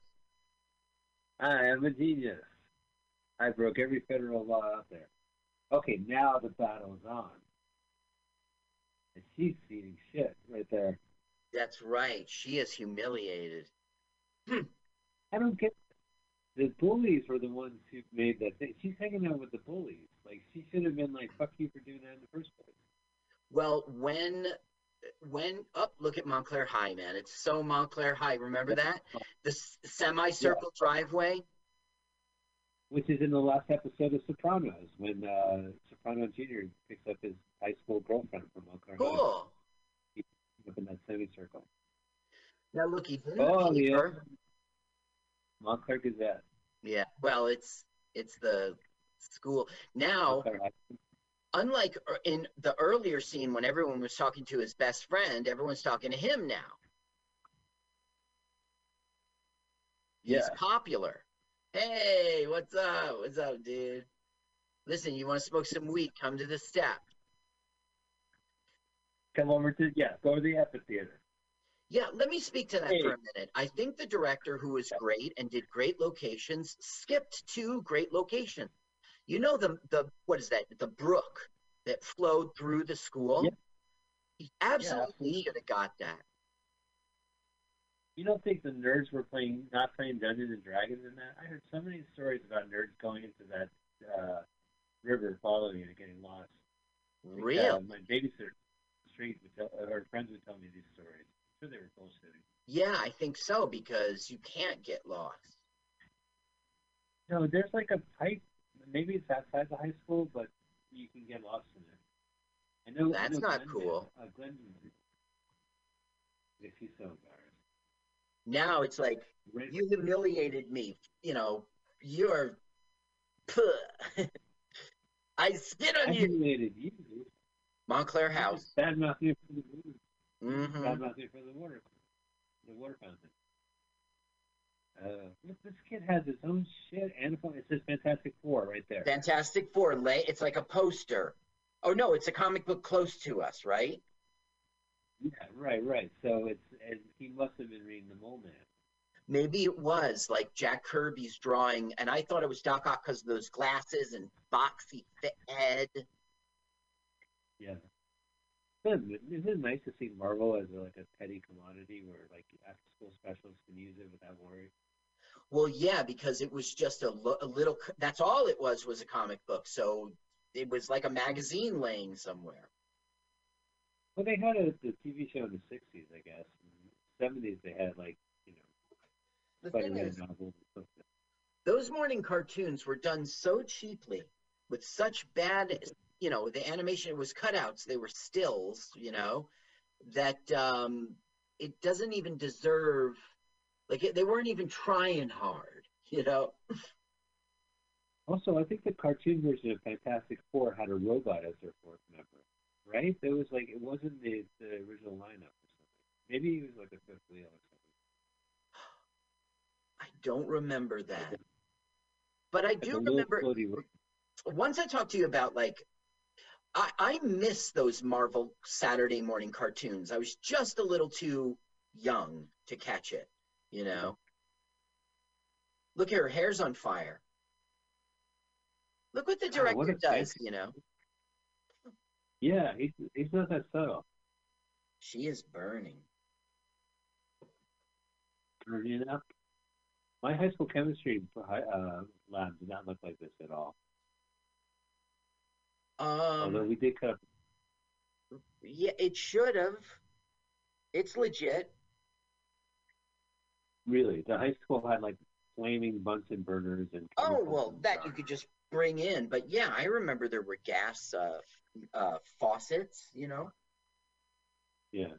I am a genius. I broke every federal law out there. Okay, now the battle's on. And she's eating shit right there. That's right. She is humiliated. I don't get the bullies were the ones who made that thing. She's hanging out with the bullies. Like she should have been like, "Fuck you for doing that in the first place." Well, when when up, look at Montclair High, man. It's so Montclair High. Remember that the s- semicircle driveway. Which is in the last episode of Sopranos when uh, Soprano Jr. picks up his high school girlfriend from Montclair High, Cool. up in that semicircle. Now look, he didn't Oh, pay yeah. her. Montclair Gazette. Yeah. Well, it's it's the school now. Unlike er- in the earlier scene when everyone was talking to his best friend, everyone's talking to him now. He's Yeah. popular. Hey, what's up? What's up, dude? Listen, you want to smoke some weed? Come to the step. Come over to yeah, go to the amphitheater. Yeah, let me speak to that for a minute. I think the director, who was great and did great locations, skipped two great locations. You know the the what is that? The brook that flowed through the school. Yeah. He absolutely absolutely. should have got that. You don't think the nerds were playing not playing Dungeons and Dragons in that? I heard so many stories about nerds going into that uh, river, following it, and getting lost. Like, Real? Uh, my babysitter, street would tell, uh, her friends would tell me these stories. I'm sure they were bullshitting. Yeah, I think so because you can't get lost. No, there's like a pipe. maybe it's outside the high school, but you can get lost in it. I know. I That's know not Glenn did. cool. Uh, Glenn, did. yeah, she's so embarrassed. Now it's like Right- you humiliated me. You know, you're. I spit I on you, humiliated you. dude. Montclair House. Bad mouth you for the movie. hmm Bad mouth you for the water, the water fountain. Uh, look, this kid has his own shit. And it says Fantastic Four right there. Fantastic Four. Lay. It's like a poster. Oh no, it's a comic book close to us, right? Yeah, right, right. So it's and he must have been reading the Mole Man. Maybe it was like Jack Kirby's drawing, and I thought it was Doc Ock because of those glasses and boxy fit head. Yeah. Isn't it- nice to see Marvel as like a petty commodity where like after school specialists can use it without worry? Well, yeah, because it was just a, lo- a little. That's all it was was a comic book. So it was like a magazine laying somewhere. Well, they had a the TV show in the '60s, I guess. In the '70s, they had like you know The thing is, novels and stuff. those morning cartoons were done so cheaply with such bad, you know, the animation was cutouts. They were stills, you know, that um, it doesn't even deserve. Like it, they weren't even trying hard, you know. Also, I think the cartoon version of Fantastic Four had a robot as their fourth member, right? It was like it wasn't the, the original lineup or something. Maybe he was like a fifth wheel or something. I don't remember that, but I do remember. once I talked to you about like I, I miss those Marvel Saturday morning cartoons. I was just a little too young to catch it, you know. Look at her hair's on fire. Look what the Wow, director what a does, you know. Yeah, he's he's not that subtle. She is burning. Turning it up. My high school chemistry uh, lab did not look like this at all. Although Um we did cut. yeah, it should have. It's legit. Really, the high school had like flaming Bunsen burners and. Oh well, and that you could just bring in. But yeah, I remember there were gas uh, uh, faucets. You know. Yeah.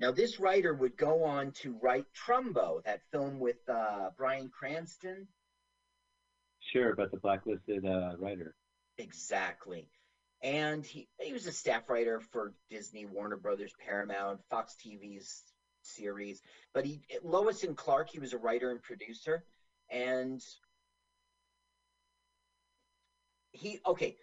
Now, this writer would go on to write Trumbo, that film with uh, Bryan Cranston. Sure, but the blacklisted uh, writer. Exactly. And he, he was a staff writer for Disney, Warner Brothers, Paramount, Fox TV's series. But he, Lois and Clark, he was a writer and producer. And he, okay,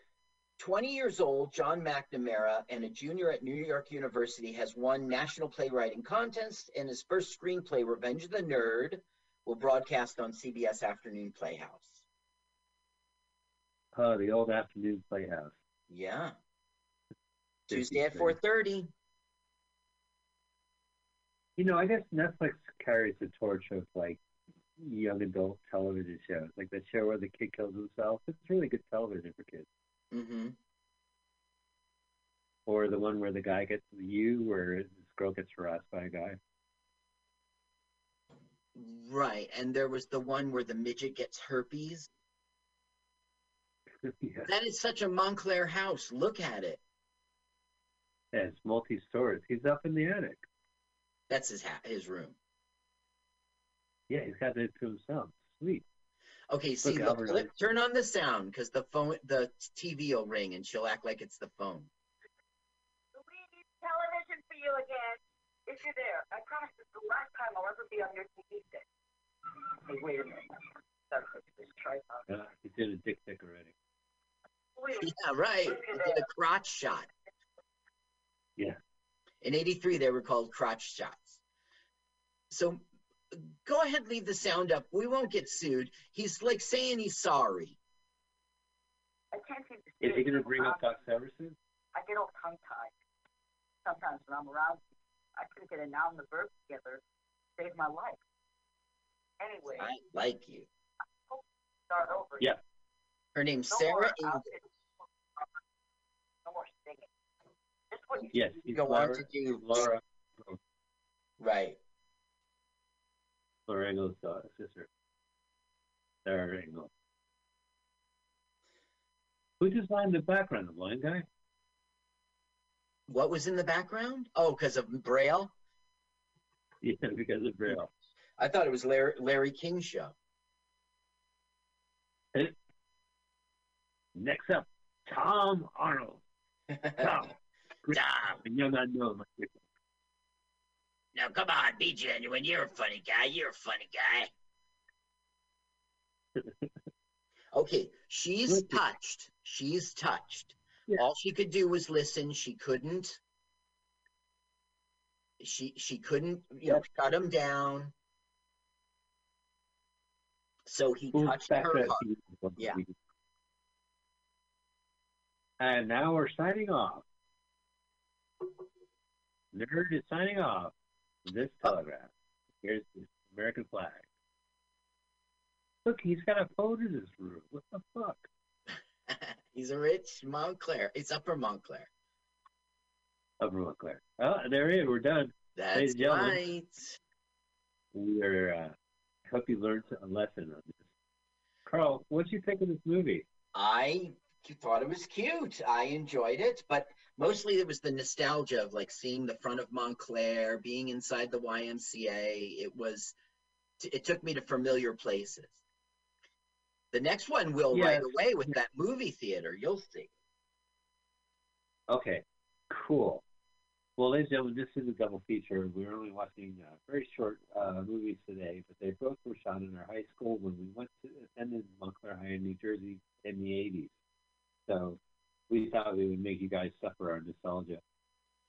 20 years old, John McNamara, and a junior at New York University, has won National Playwriting Contest, and his first screenplay, Revenge of the Nerd, will broadcast on CBS Afternoon Playhouse. Oh, the old afternoon playhouse. Yeah. Tuesday at 4.30. You know, I guess Netflix carries the torch of like young adult television shows, like the show where the kid kills himself. It's really good television for kids. Mm-hmm. Or the one where the guy gets you, where this girl gets harassed by a guy. Right. And there was the one where the midget gets herpes. Yeah. That is such a Montclair house. Look at it. yeah, it's multi-stories. He's up in the attic. That's his ha- his room. Yeah, he's got it to himself. Sweet. Okay, see, Look, look, Albert, flip, turn on the sound because the phone, the TV will ring and she'll act like it's the phone. We need television for you again. If you're there, I promise it's the last time I'll ever be on your TV set. Hey, wait a minute. Sorry, this tripod. Uh, he did a dick pic already. Please. Yeah, right. They a crotch shot. Yeah. In 83, they were called crotch shots. So go ahead, leave the sound up. We won't get sued. He's like saying he's sorry. I can't seem to Is he going to bring up Doc Severinsen? I get all tongue tied. Sometimes when I'm around, I couldn't get a noun and a verb together. Save my life. Anyway, I like you. start over. Yeah. Her name's No Sarah more Ingle. outfits. No more singing. You Yes. Go on Laura, to do Laura, right. Laura Ingalls' uh, sister. Sarah Inglis. Who designed the background? The blind guy? What was in the background? Oh, because of Braille. Yeah, because of Braille. I thought it was Larry, Larry King's show. Next up, Tom Arnold. Tom. Tom. And young unknown. Now, come on, be genuine. You're a funny guy. You're a funny guy. okay, she's touched. She's touched. Yeah. All she could do was listen. She couldn't. She she couldn't, you know, shut him down. So he Who's touched her heart. Yeah. And now we're signing off. Nerd is signing off. This telegraph. Here's the American flag. Look, he's got a phone in his room. What the fuck? He's a rich Montclair. It's Upper Montclair. Upper Montclair. Oh, there it is. We're done. That's Ladies and right. We are. Uh, hope you learned a lesson on this. Carl, what'd you think of this movie? I thought it was cute. I enjoyed it, but mostly it was the nostalgia of like seeing the front of Montclair, being inside the YMCA. It was, it took me to familiar places. The next one will Yeah. right away with that movie theater. You'll see. Okay, cool. Well, ladies and gentlemen, this is a double feature. We're only watching uh, very short uh, movies today, but they both were shot in our high school when we went to attended Montclair High in New Jersey in the 80s. So we thought we would make you guys suffer our nostalgia.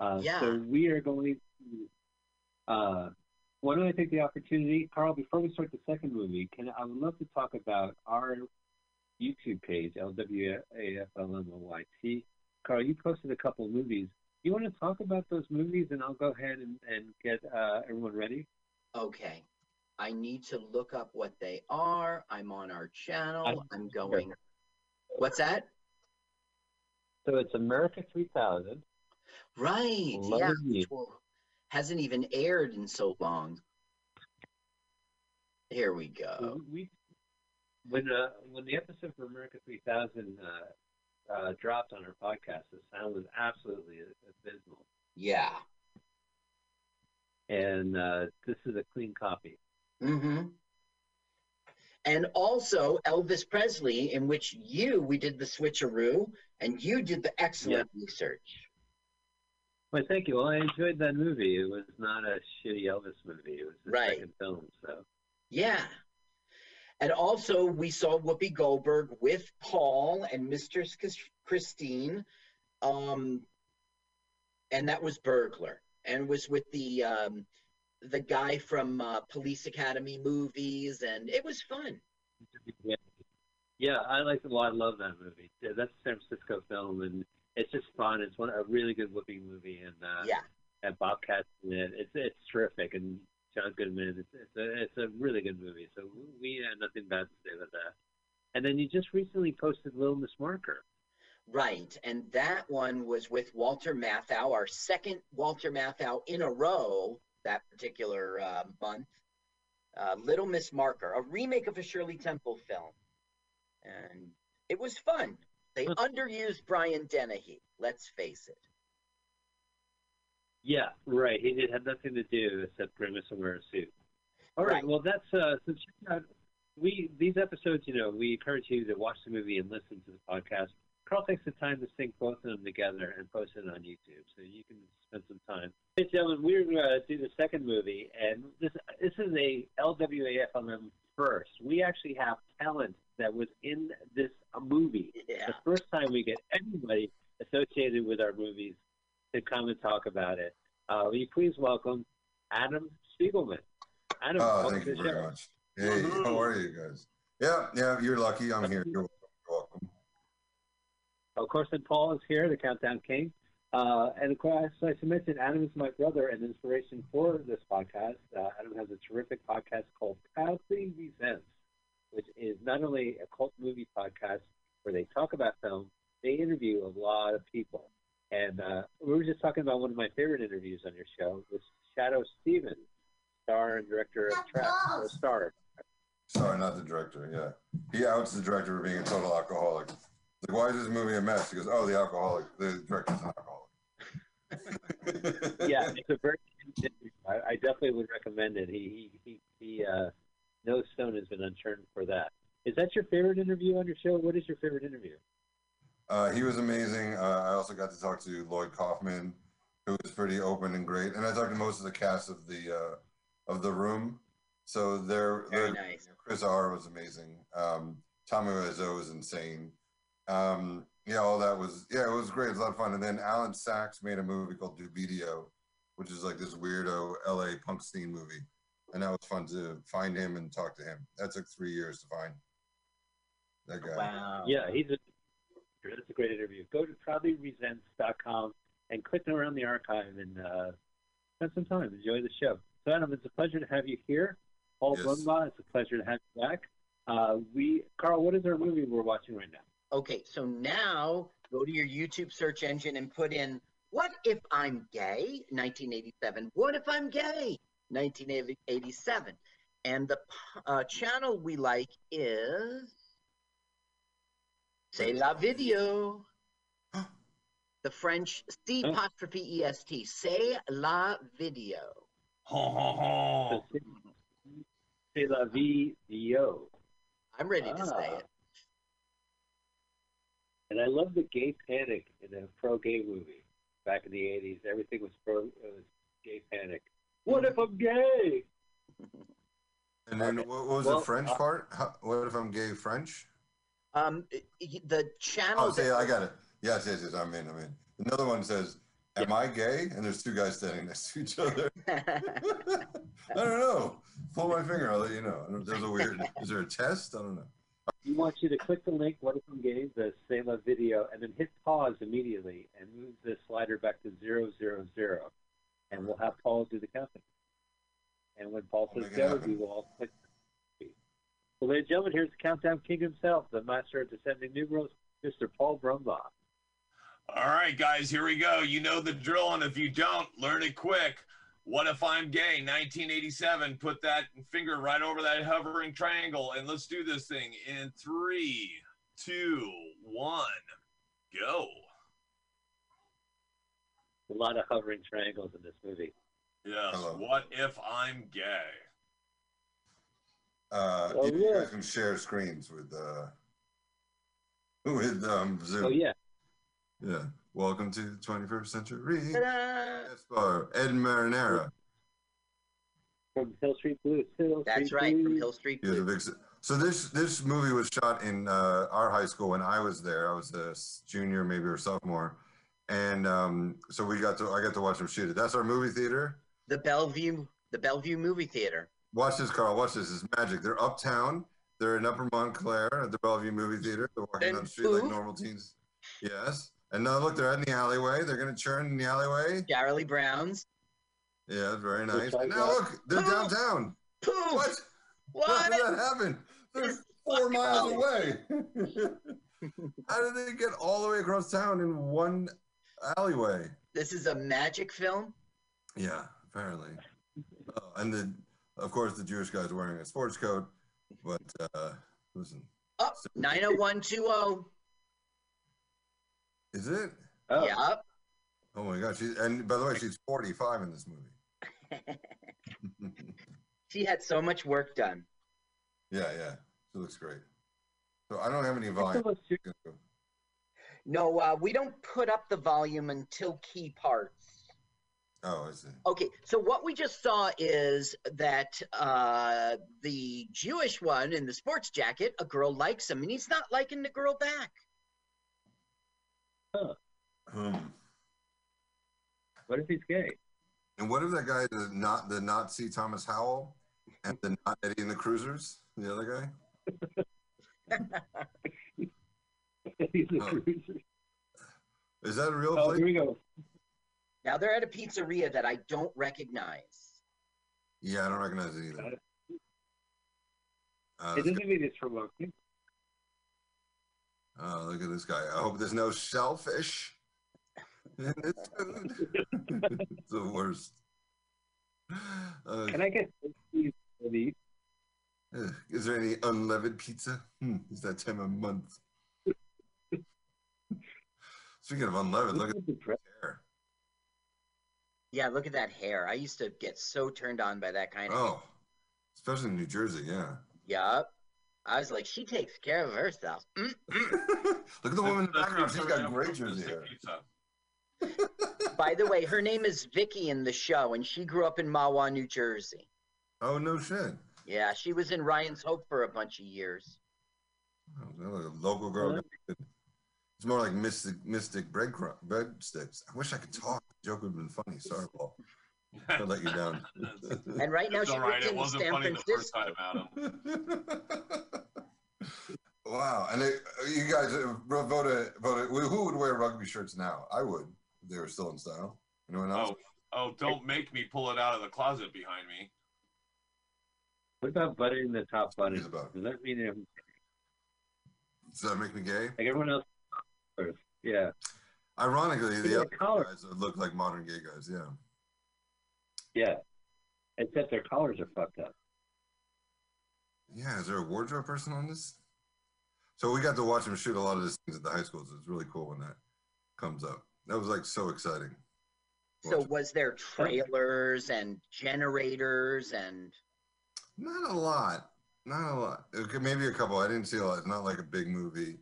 Uh, Yeah. So we are going to. Uh, why don't I take the opportunity, Carl? Before we start the second movie, can I would love to talk about our YouTube page, LWAFLMOYT. Carl, you posted a couple of movies. You want to talk about those movies, and I'll go ahead and, and get uh, everyone ready. Okay. I need to look up what they are. I'm on our channel. I'm going. What's that? So it's America 3000. Right. Love yeah. you. which will- hasn't even aired in so long. Here we go. We when uh, when the episode for America 3000 uh, uh, dropped on our podcast, the sound was absolutely abysmal, Yeah. and uh, this is a clean copy. hmm And also Elvis Presley, in which you we did the switcheroo, and you did the excellent research. Well, thank you. Well, I enjoyed that movie. It was not a shitty Elvis movie. It was the Right. second film, so Yeah. And also, we saw Whoopi Goldberg with Paul and Mistress Christine, um, and that was Burglar, and was with the um, the guy from uh, Police Academy movies, and it was fun. yeah, yeah I like. Well, I love that movie. Yeah, that's a San Francisco film, and it's just fun. It's one a really good whooping movie, and uh, Yeah, and Bobcat in it. It's it's terrific, and John Goodman. It's it's a it's a really good movie. So we had nothing bad to say about that. And then you just recently posted Little Miss Marker. right. And that one was with Walter Matthau, our second Walter Matthau in a row that particular uh, month. Uh, Little Miss Marker, a remake of a Shirley Temple film. And it was fun. They underused Brian Dennehy, let's face it. Yeah, right. He did have nothing to do except grimace and wear a suit. All right. Right. Well, that's uh. So check out we these episodes. You know, we encourage you to watch the movie and listen to the podcast. Carl takes the time to sync both of them together and post it on YouTube, so you can spend some time. Ladies and gentlemen, we're going to do the second movie, and this this is a LWAFLM first. We actually have talent that was in this uh, movie. Yeah. The first time we get anybody associated with our movies to come and talk about it. Uh, will you please welcome Adam Spiegelman? Adam, Oh, welcome thank you very show. much. Hey, how are you guys? Yeah, yeah, you're lucky. I'm here. You're welcome. Of course, and Paul is here, the Countdown King. Uh, and of course, as I mentioned, Adam is my brother and inspiration for this podcast. Uh, Adam has a terrific podcast called Proudly Resents, which is not only a cult movie podcast where they talk about film, they interview a lot of people. And uh, we were just talking about one of my favorite interviews on your show with Shadoe Stevens, star and director of Trap, or star. Sorry, not the director. Yeah, he outs the director for being a total alcoholic. Like, why is this movie a mess? He goes, oh, the alcoholic, the director's an alcoholic. yeah, it's a very. I, I definitely would recommend it. He he he. he uh, no stone has been unturned for that. Is that your favorite interview on your show? What is your favorite interview? Uh, he was amazing. Uh, I also got to talk to Lloyd Kaufman, who was pretty open and great. And I talked to most of the cast of the uh, of the room. So they're, Very nice. Chris R was amazing. Um, Tommy Wiseau was insane. Um, yeah, all that was yeah, it was great. It was a lot of fun. And then Alan Sacks made a movie called Du-beat-e-o, which is like this weirdo LA punk scene movie. And that was fun to find him and talk to him. That took three years to find that guy. Wow. Yeah, he's a. That's a great interview. Go to proudlyresents.com and click around the archive and uh, spend some time. Enjoy the show. So, Adam, it's a pleasure to have you here. Paul Yes. Brumbaugh, it's a pleasure to have you back. Uh, we, Carl, what is our movie we're watching right now? Okay, so now go to your YouTube search engine and put in "What if I'm gay?" 1987. What if I'm gay? 1987. And the uh, channel we like is C'est la video. The French C Huh? apostrophe E S T. C'est la video. Ho, ho, ho. C'est la vie Dio. I'm ready to say Ah. it. And I love the gay panic in a pro gay movie back in the 80s. Everything was pro uh, gay panic. What if I'm gay? And then what was Well, the French uh, part? How, what if I'm gay French? Um, y- y- the channel. Oh, say I got it. Yes, yes, yes. I'm in. I'm in. Another one says, "Am I gay?" And there's two guys standing next to each other. I don't know. Pull my finger. I'll let you know. I don't- There's a weird. Is there a test? I don't know. We want you to click the link, What If I'm Gay, the C'est la video, and then hit pause immediately and move the slider back to zero, zero, zero. And we'll have Paul do the counting. And when Paul says go, we will all click. Well, ladies and gentlemen, here's the Countdown King himself, the master of descending numerals, Mr. Paul Brumbaugh. All right, guys, here we go. You know the drill, and if you don't, learn it quick. What if I'm gay? 1987. Put that finger right over that hovering triangle, and let's do this thing in three, two, one, go. A lot of hovering triangles in this movie. Yes. Hello. What if I'm gay? Uh, Oh, you, you yeah. guys can share screens with uh, with um, Zoom. Oh, yeah. Yeah. Welcome to the 21st century. Ta-da! Esbar, Ed Marinaro. From Hill Street Blues. Hill That's Street right, from Blues. Hill Street He was Blues. big. So this this movie was shot in uh, our high school when I was there. I was a junior, maybe or sophomore, and um, so we got to I got to watch them shoot it. That's our movie theater. The Bellevue, the Bellevue movie theater. Watch this, Carl. Watch this. It's magic. They're uptown. They're in Upper Montclair at the Bellevue movie theater. They're walking And down the street like normal teens. Yes. And now look, they're in the alleyway. They're gonna churn in the alleyway. Charlie Brown's. Yeah, very nice. And now look, they're Who? downtown. Poof! What? How did that happen? They're This four miles alley. away. How did they get all the way across town in one alleyway? This is a magic film. Yeah, apparently. Oh, and the, of course, the Jewish guy's wearing a sports coat. But uh, listen, Oh, 90120. Is it? Oh, Yup. Oh my God! She and by the way, she's forty-five in this movie. She had so much work done. yeah, yeah, she looks great. So I don't have any volume. still have two- No, uh, we don't put up the volume until key parts. Oh, I see. Okay, so what we just saw is that uh, the Jewish one in the sports jacket, a girl likes him, and he's not liking the girl back. Hmm. What if he's gay? And what if that guy is not the Nazi Thomas Howell and the not Eddie and the Cruisers? The other guy? he's a Oh. cruiser. Is that a real Oh, place? here we go. Now they're at a pizzeria that I don't recognize. Yeah, I don't recognize it either. Uh, It this doesn't mean it's provoking. guy- oh, look at this guy. I hope there's no shellfish in this food. it's the worst. Uh, Can I get please for the uh, is there any unleavened pizza? Hmm, it's that time of month. Speaking of unleavened, look at his hair. Yeah, look at that hair. I used to get so turned on by that kind of. Oh, especially in New Jersey, yeah. Yup. I was like, she takes care of herself. Mm. Look at the woman in the background. She's got a great Jersey hair. By the way, her name is Vicky in the show, and she grew up in Mahwah, New Jersey. Oh no shit. Yeah, she was in Ryan's Hope for a bunch of years. Oh, like a local girl. It's more like mystic, mystic bread cru- bread sticks. I wish I could talk. The joke would have been funny. Sorry, Paul. I let you down. And right now It's she all right. lives It in wasn't San funny the first Francisco. time, Adam. wow. And they, you guys uh, voted, voted. Who would wear rugby shirts now? I would. If they were still in style. Anyone else? Oh, oh, don't make me pull it out of the closet behind me. What about buttoning the top button? He's about- Does that mean every- Does that make me gay? like everyone else? Yeah. Ironically, the other collar. guys look like modern gay guys. Yeah. Yeah. Except their collars are fucked up. Yeah. Is there a wardrobe person on this? So we got to watch him shoot a lot of these things at the high schools. It's really cool when that comes up. That was like so exciting. So was there trailers and generators and Not a lot. Not a lot. Maybe a couple. I didn't see a lot. It's not like a big movie.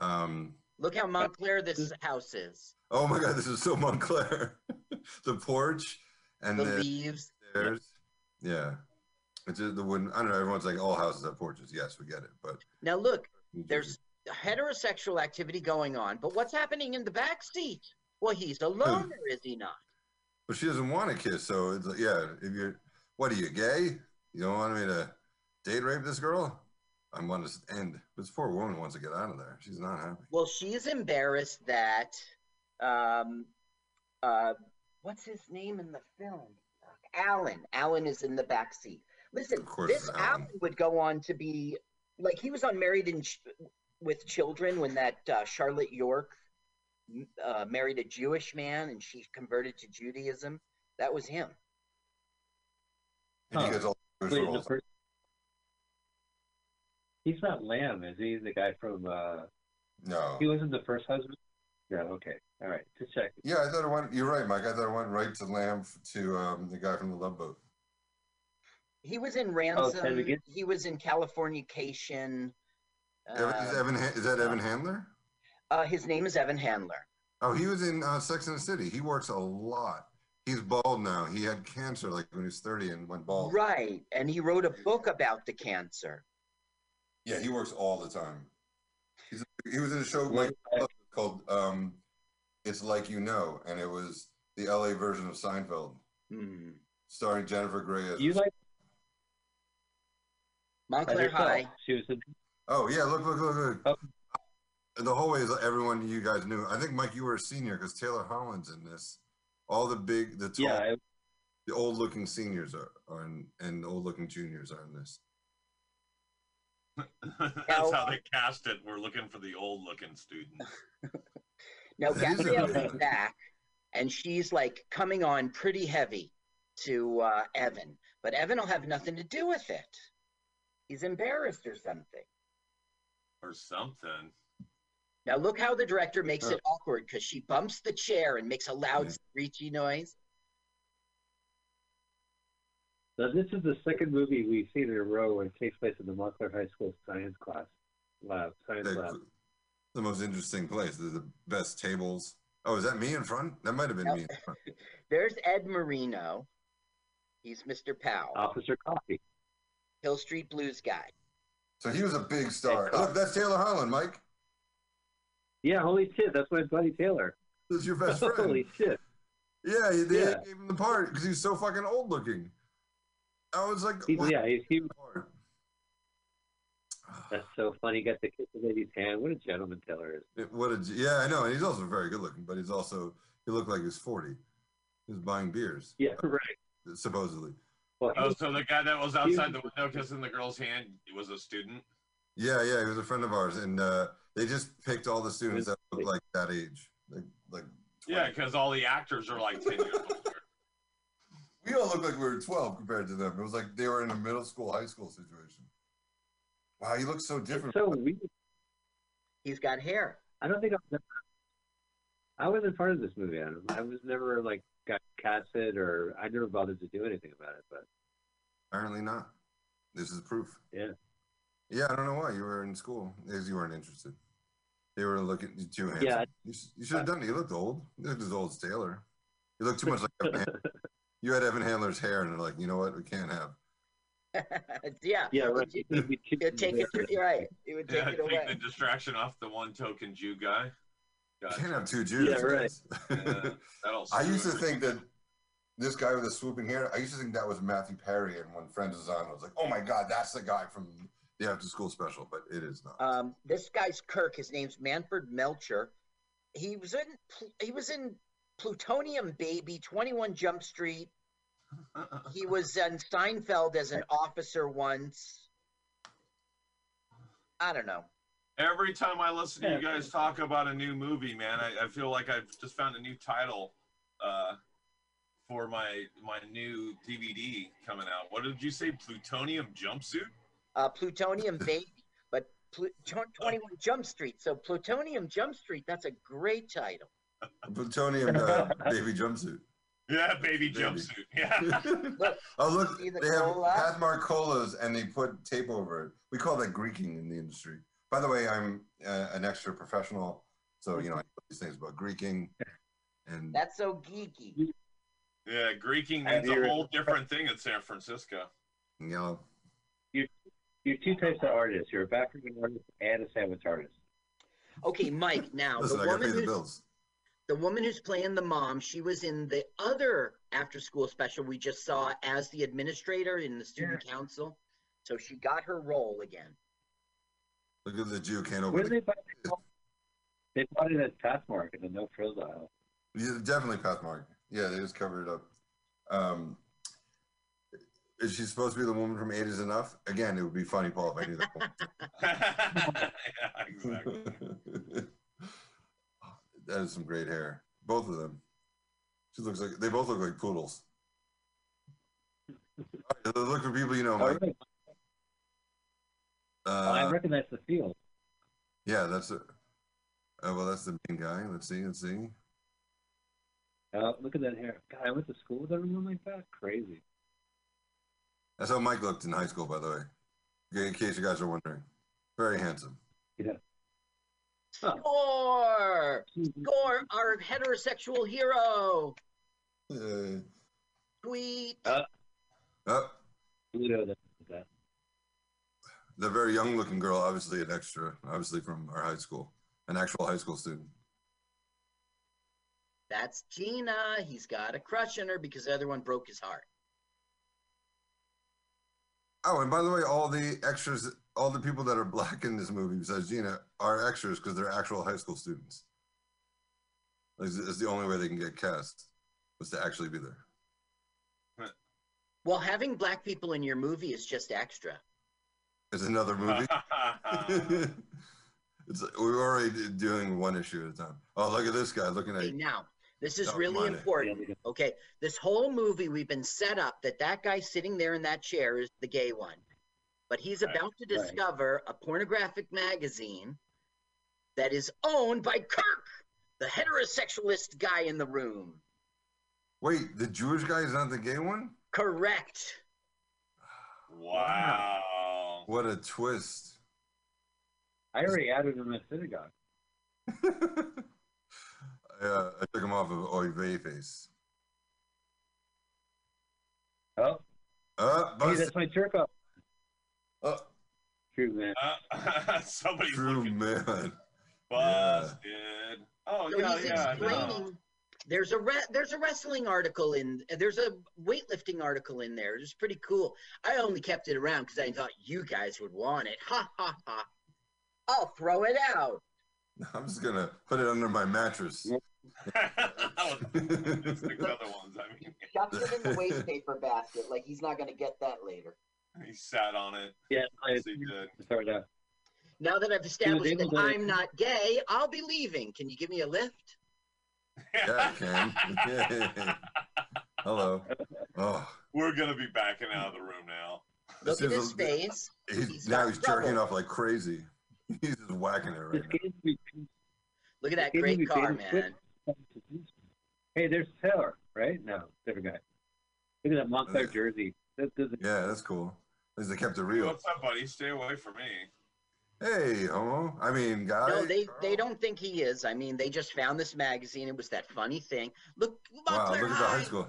Um. look how Montclair this house is. Oh my God, this is so Montclair. the porch and The leaves. stairs. Yeah. It's just the wooden. I don't know. Everyone's like, all houses have porches. Yes, we get it. But Now look, there's heterosexual activity going on, but what's happening in the back seat? Well, he's a loner, is he not? but she doesn't want to kiss. So it's like, yeah. If you're, what are you gay? You don't want me to date rape this girl? I'm going to end. This poor woman wants to get out of there. She's not happy. Well, she's embarrassed that um uh what's his name in the film? Alan. Alan is in the back seat. Listen, this Alan. Alan. would go on to be like he was on Married and Ch- with Children when that uh, Charlotte York uh, married a Jewish man and she converted to Judaism. That was him. And he Huh. all Wait, roles. per- He's not Lamb, is he? The guy from uh No. he wasn't the first husband? Yeah, okay. All right. Just check. Yeah, I thought it went. You're right, Mike. I thought it went right to Lamb to um, the guy from the Love Boat. He was in Oh, Ransom. Ted McGinn? he was in Californication. Evan, is Uh, Evan? Is that Evan Handler? uh, his name is Evan Handler. Oh, he was in uh, Sex and the City. He works a lot. He's bald now. He had cancer like when he was 30 and went bald. Right, and he wrote a book about the cancer. Yeah, he works all the time. He's, he was in a show Mike loved called um, "It's Like You Know," and it was the LA version of Seinfeld, Hmm. starring Jennifer Grey. As You like Montclair. High. She was in oh yeah, look, look, look, look. Oh. The whole way is everyone you guys knew. I think Mike, you were a senior because Taylor Holland's in this. All the big, the tall, Yeah, I- the old-looking seniors are, are in, and old-looking juniors are in this. That's how they cast it. We're looking for the old looking student. Now That is Gabrielle is back, and she's like coming on pretty heavy to uh, Evan, but Evan will have nothing to do with it. He's embarrassed or something. or something. Now look how the director makes it awkward because she bumps the chair and makes a loud screechy noise. Now, this is the second movie we've seen in a row where it takes place in the Montclair High School science class lab, science They- lab. the most interesting place. They're the best tables. Oh, is that me in front? That might have been No. me in front. There's Ed Marinaro. He's Mr. Powell, Officer Coffey. Hill Street Blues guy. So he was a big star. Look, that's Taylor Holland, Mike. Yeah, holy shit, that's my buddy Taylor. That's your best friend. Holy shit. Yeah, they they Yeah. gave him the part because he's so fucking old looking. I was like, He's, yeah, he's, he, Part? that's so funny. He got to kiss the lady's hand. What a gentleman Taylor is. What a yeah, I know, and he's also very good looking, but he's also he looked like he's forty. He was buying beers, Yeah, right. supposedly. Well, Oh, was- so the guy that was outside the window kissing the girl's hand was a student. Yeah, yeah, he was a friend of ours, and uh, they just picked all the students that looked like that age, like like. Yeah, because all the actors are like ten years older. We all look like we were twelve compared to them. It was like they were in a middle school, high school situation. Wow, he looks so different. it's so weird. He's got hair. I don't think I've ever, I wasn't part of this movie. Adam. I was never like got casted or I never bothered to do anything about it. But Apparently not. This is proof. yeah, Yeah, I don't know why you were in school because you weren't interested. They were looking too handsome. Yeah. you, sh- you should have done it. You looked old. You looked as old as Taylor. You looked too much like Evan Handler. You had Evan Handler's hair, and they're like, you know what? We can't have. yeah. yeah, right. It would take it. You're right. It would take Yeah, it take the distraction off the one token Jew guy. You can't have two Jews. Yeah, right. Yeah, I used to think that this guy with the swooping hair. I used to think that was Matthew Perry, and when Friends is on, I was like, oh my god, that's the guy from the After School Special, but it is not. Um, this guy's Kirk. His name's Manfred Melcher. He was in. He was in Plutonium Baby, Twenty One Jump Street. He was in Seinfeld as an officer once. I don't know. Every time I listen to you guys talk about a new movie, man, I, I feel like I've just found a new title uh, for my my new DVD coming out. What did you say? Plutonium jumpsuit? Uh, Plutonium Baby, but Plu- 21 Jump Street. So Plutonium Jump Street. That's a great title. Plutonium uh, baby jumpsuit. Yeah, baby Baby. jumpsuit. Yeah. Look, Oh look, See the they have cola? Pathmark colas, and they put tape over it. We call that Greeking in the industry. By the way, I'm uh, an extra professional, so you know I know these things about Greeking, and that's so geeky. yeah, Greeking Have means a whole different thing in San Francisco. you know, you're two types of artists. You're a background artist and a sandwich artist. Okay, Mike. Now listen, the I woman pay the who's bills. The woman who's playing the mom, she was in the other after school special we just saw as the administrator in the student council. So she got her role again. Look at the Jew can't Where open. did The, they buy it? They bought it at Pathmark in the no frills aisle. yeah, definitely Pathmark. Yeah, they just covered it up. Um, is she supposed to be the woman from Eight Is Enough? Again, it would be funny, Paul, if I knew that. woman. yeah, exactly. that is some great hair. Both of them. She looks like they both look like poodles. Right, look for people you know, Oh, Mike. really? Oh, I Uh, recognize the field. yeah, that's it. Uh, well, that's the main guy. Let's see. Let's see. Oh, look at that hair. God, I went to school with everyone like that. Crazy. That's how Mike looked in high school, by the way. In case you guys are wondering, very handsome. Yeah. Oh. Score! Score! Our heterosexual hero. Uh, Sweet. Pluto that that. the very young-looking girl, obviously an extra, obviously from our high school, an actual high school student. That's Gina. He's got a crush on her because the other one broke his heart. Oh, and by the way, all the extras, all the people that are black in this movie, besides Gina, are extras because they're actual high school students. It's, it's the only way they can get cast was to actually be there. Well, having black people in your movie is just extra. It's another movie. it's we're already doing one issue at a time. Oh, look at this guy looking at at. now, this is really come important. Okay, this whole movie, we've been set up that that guy sitting there in that chair is the gay one. But he's Right, about to right. discover a pornographic magazine that is owned by Kirk, the heterosexualist guy in the room. Wait, the Jewish guy is not the gay one? Correct. wow. What a twist! I already added him in the synagogue. I, uh, I took him off of Oy vey face. Oh, Uh, hey, that's my jerk off. Uh, True, man. Uh, somebody's true looking man. busted. Oh So yeah, he's yeah. I know. explaining. There's a re- there's a wrestling article in there's a weightlifting article in there. It's pretty cool. I only kept it around because I thought you guys would want it. Ha ha ha! I'll throw it out. I'm just gonna put it under my mattress. It's like the other ones. I mean, Stuffed it in the waste paper basket. Like he's not gonna get that later. he sat on it. Yeah, I Yes, he did. sorry. No. Now that I've established able that to- I'm not gay, I'll be leaving. Can you give me a lift? yeah, I can. Hello. Oh, We're gonna be backing out of the room now. Look at This his is a- face. he's, He's now got he's jerking off like crazy. He's just whacking it right This now. Look at that Give great car, bait and switch. man. Hey, there's Taylor, right? No, different guy. Look at that Montclair jersey. That doesn't. Yeah, that's cool. At least they kept it real. what's up, buddy? Stay away from me. Hey, homo. I mean, guys. No, they they don't think he is. I mean, they just found this magazine. It was that funny thing. Look, Wow, Montclair look at the high High. school.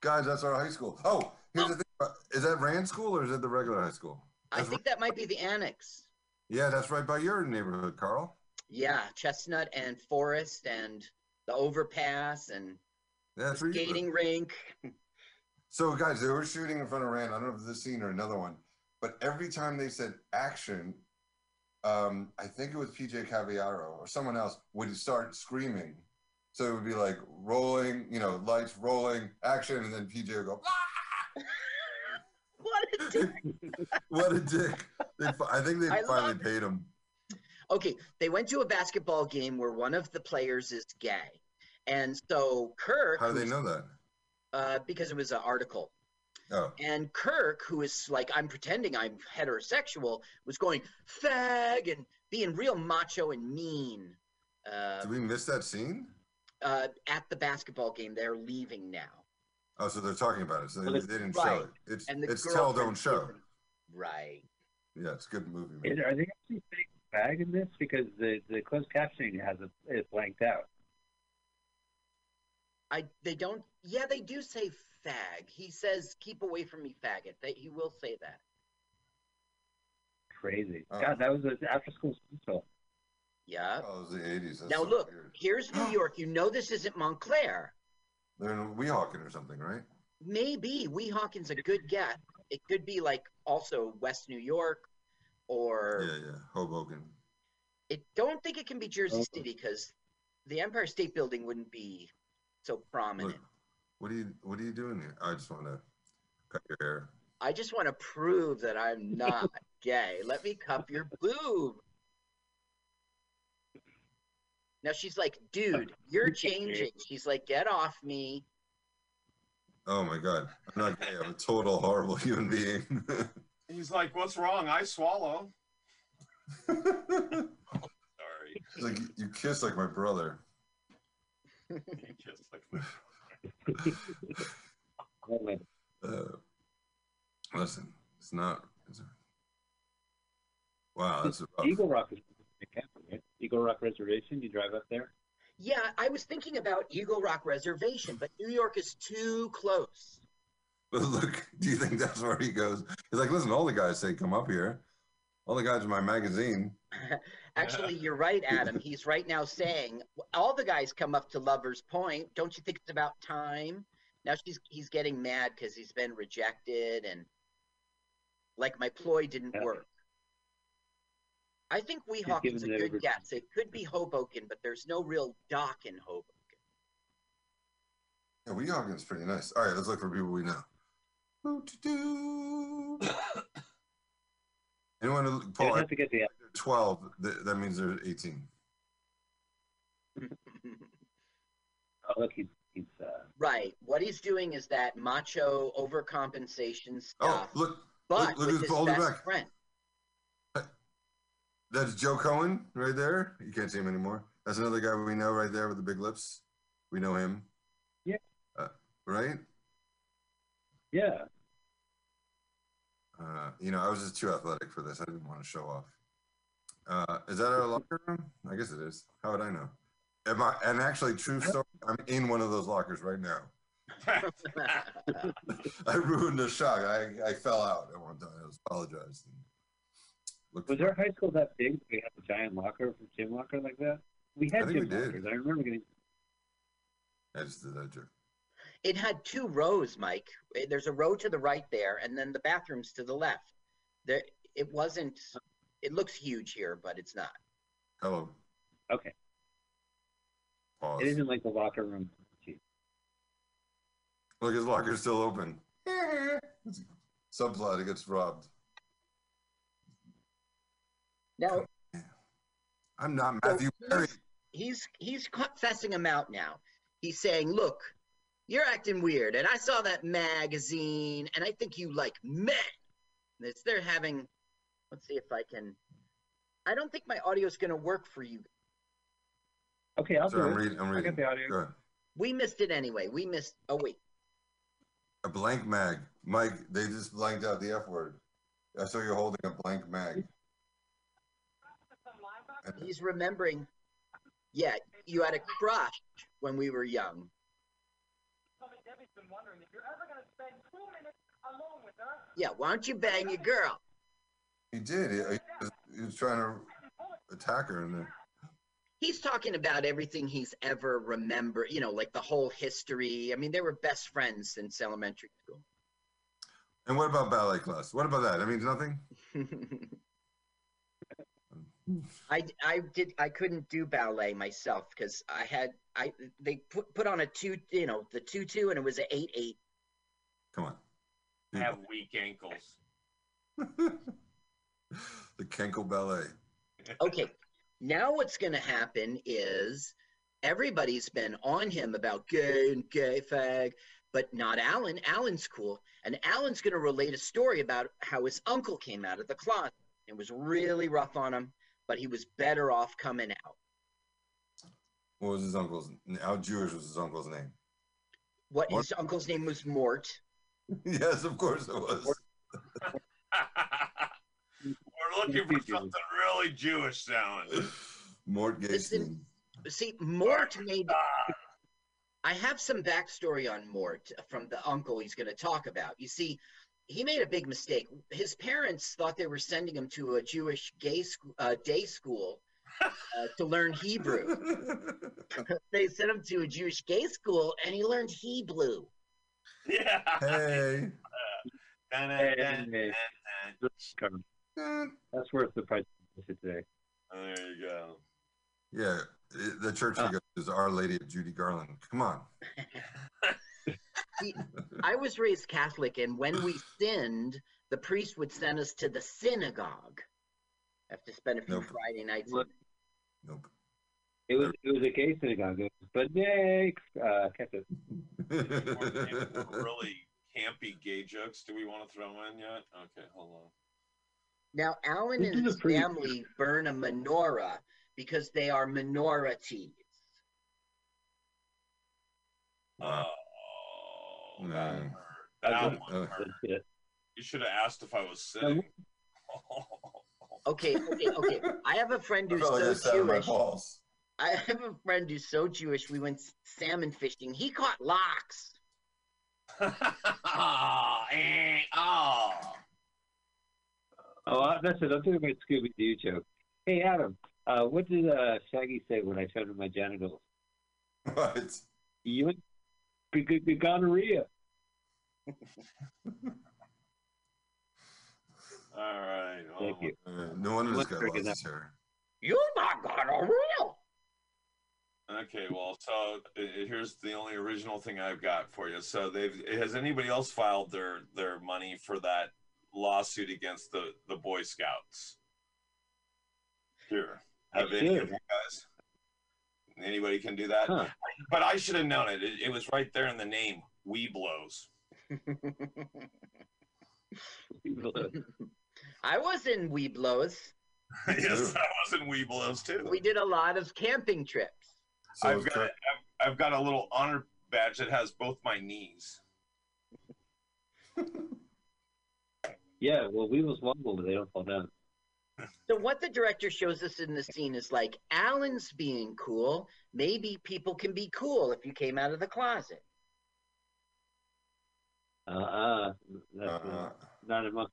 Guys, that's our high school. Oh, here's the thing. Is that Rand School or is it the regular high school? I think that might be the annex. Yeah, that's right by your neighborhood, Carl. Yeah, Chestnut and Forest and the overpass and That's the skating rink. So, guys, they were shooting in front of Rand. I don't know if this scene or another one, but every time they said action, um, I think it was PJ Caviaro or someone else would start screaming. So it would be like rolling, you know, lights rolling, action, and then PJ would go, "Ah!" a dick. "What a dick!" They, I think they I finally paid him. Okay, they went to a basketball game where one of the players is gay. And so Kirk, How do they know that? uh, because it was an article. Oh, And Kirk, who is like, I'm pretending I'm heterosexual, was going fag and being real macho and mean. Uh, did we miss that scene? uh, at the basketball game, they're leaving now. Oh, so they're talking about it. So they, Well, they didn't right. show it. It's it's tell don't show. Right. Yeah, it's a good movie. Is- Man. Are they actually saying bag in this? Because the the closed captioning has it blanked out. I they don't yeah, they do say fag. He says, keep away from me, faggot. That he will say that. Crazy. Oh. God, that was an after school special. Yeah. Oh, it was the 80s. That's now so look, weird. here's New York. You know this isn't Montclair. They're in Weehawken or something, right? Maybe Weehawken's a good guess. It could be like also West New York or Yeah, yeah. Hoboken. it don't think it can be Jersey Okay. City because the Empire State Building wouldn't be so prominent. Look, what are you what are you doing here? I just want to cut your hair. I just want to prove that I'm not gay. Let me cup your boob. Now she's like, dude, you're changing. She's like, get off me. Oh my god. I'm not gay. I'm a total horrible human being. He's like, "What's wrong? I swallow." Sorry. It's like you kiss like my brother. He kissed like Oh, man. Uh, listen, it's not. It's wow, that's rough. Eagle Rock is right? Eagle Rock Reservation. You drive up there. Yeah, I was thinking about Eagle Rock Reservation, but New York is too close. But look, do you think that's where he goes? He's like, listen, all the guys say come up here. All the guys in my magazine. Actually, you're right, Adam. He's right now saying all the guys come up to Lover's Point. Don't you think it's about time? Now she's he's getting mad because he's been rejected and like my ploy didn't Yeah. work. I think Weehawken's a good guess. It could be Hoboken, but there's no real dock in Hoboken. Yeah, Weehawken's pretty nice. All right, let's look for people we know. Boo-doo-doo. Anyone, who- Paul, have to get the. they're 12, th- that means they're 18. Oh, look, he's he's. Uh, right. What he's doing is that macho overcompensation stuff. Oh, stuff, look, but look, look who's his holding best back. friend. That's Joe Cohen right there. You can't see him anymore. That's another guy we know right there with the big lips. We know him. Yeah. Uh, right? yeah. Uh, you know, I was just too athletic for this. I didn't want to show off. Uh, is that our locker room? I guess it is. How would I know? Am I, and actually, true story, I'm in one of those lockers right now. I ruined the shot. I, I fell out at one time. I apologized. And looked Was our high school that big? We had a giant locker, gym locker like that. We I had think gym we did. lockers. I remember getting. I just did that joke. It had two rows, Mike. Eh, There's a row to the right there, and then the bathrooms to the left. There, it wasn't. It looks huge here, but it's not. Hello. Okay. Pause. It isn't like the locker room. Gee. Look, his locker's still open. Subplot, he gets robbed. Now oh, I'm not Matthew So Perry. he's he's confessing him out now. He's saying, "Look, you're acting weird, and I saw that magazine, and I think you like men." And It's they're having. Let's see if I can. I don't think my audio is going to work for you. Okay, I'll Sorry, do I'm it. reading. I'm I reading. got the audio. Go. We missed it anyway. We missed. Oh wait, A blank mag. Mike, they just blanked out the F word. I saw you holding a blank mag. He's remembering. Yeah, you had a crush when we were young. Yeah, why don't you bang your girl? He did. He, he was, he was trying to attack her, and then He's talking about everything he's ever remembered. You know, like the whole history. I mean, they were best friends since elementary school. and what about ballet class? What about that? I mean, nothing. I, I did I couldn't do ballet myself because I had I they put put on a two you know the two two and it was an eight eight. Come on. I have weak ankles. the Kenkel Ballet. Okay, now what's going to happen is everybody's been on him about gay and gay fag, but not Alan. Alan's cool, and Alan's going to relate a story about how his uncle came out of the closet. It was really rough on him, but he was better off coming out. What was his uncle's? How Jewish was his uncle's name? What Mort? his uncle's name was Mort. yes, of course it was. We're looking for something really Jewish sounding. Mort Listen, Gaston. See, Mort made. I have some backstory on Mort from the uncle he's going to talk about. You see, he made a big mistake. His parents thought they were sending him to a Jewish gay sc- uh, day school uh, to learn Hebrew. they sent him to a Jewish gay school, and he learned Hebrew. Yeah. hey. Dun, dun, Hey, dun, hey. dun, dun. That's worth the price of admission today. There you go. Yeah, the church he goes to is Our Lady of Judy Garland. Come on. See, I was raised Catholic, and when we sinned, the priest would send us to the synagogue. Have to spend a few Nope. Friday nights. Look. Nope. It was it was a gay synagogue. It was, but next, uh, kept it. More really campy gay jokes do we want to throw in yet? Okay, hold on. Now, Alan This and his pretty- family burn a menorah because they are minorities. Oh, that Nah. hurt. That one Uh, hurt. You should have asked if I was sitting. Okay, okay, okay. I have a friend who's felt like I so sat on my Jewish. I have a friend who's so Jewish. We went salmon fishing. He caught locks. Ah, eh. Oh, uh, that's it. I'm doing my Scooby Doo joke. Hey, Adam, uh, what did uh, Shaggy say when I showed him my genitals? What? You gonorrhea. All right. Thank you. Uh, no wonder this Let's guy break it lost his hair. You not gonorrhea. Okay, well, so uh, here's the only original thing I've got for you. So they've has anybody else filed their their money for that lawsuit against the the Boy Scouts? Here, have I any should. of you guys? Anybody can do that? Huh. But I should have known it. it. It was right there in the name. We blows. I was in Weeblos. yes, I was in We blows too. We did a lot of camping trips. So I've got Kurt- I've, I've got a little honor badge that has both my knees. Yeah, well, we was wobble, but they don't fall down. So what the director shows us in the scene is like Alan's being cool. Maybe people can be cool if you came out of the closet. Uh, uh, that's uh, uh, not enough.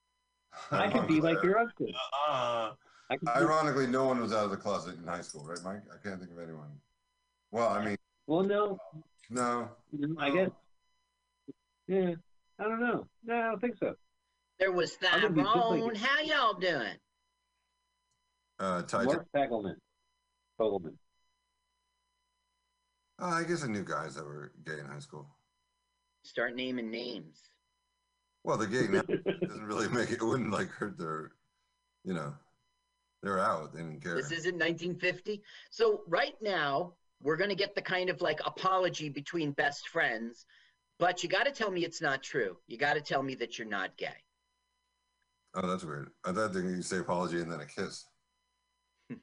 I could be like your uncle. Uh, I could be, Ironically, no one was out of the closet in high school, right, Mike? I can't think of anyone. Well, I mean, well, no, no. no, I guess. Yeah, I don't know. No, I don't think so. There was I'm gonna be Tyrone. you. How y'all doing? Uh, Ty, Mark Fagelman. Fogelman. uh, I guess I knew guys that were gay in high school. Start naming names. Well, the gay now doesn't really make it. It wouldn't like hurt their, you know, they're out. They didn't care. This isn't 1950. So right now we're gonna get the kind of like apology between best friends, but you got to tell me it's not true. You got to tell me that you're not gay. Oh, that's weird. I thought they could say apology and then a kiss.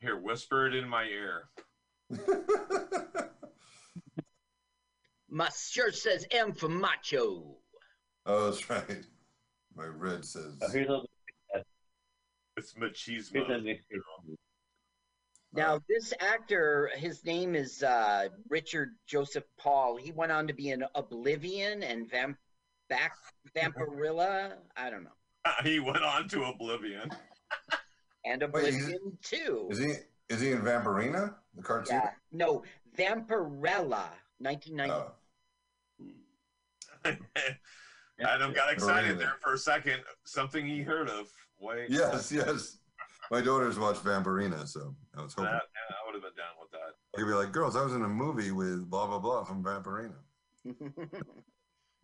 here, whisper it in my ear. My shirt says M for macho. oh, that's right. My red says. Oh, here's a It's here's a machismo. Now, this actor, his name is uh, Richard Joseph Paul. He went on to be in Oblivion and Vamp- Back Vampirella. I don't know. Uh, he went on to oblivion. And Wait, he's- Oblivion too. Is he is he in Vampirina, the cartoon? Yeah. No, Vampirella, 1990. Oh. Adam got excited Vampirina. there for a second. Something he heard of. Wait. Yes, yes. My daughters watch Vampirina, so I was That, hoping yeah, I would have been down with that. I could be like, girls, I was in a movie with blah blah blah from Vampirina.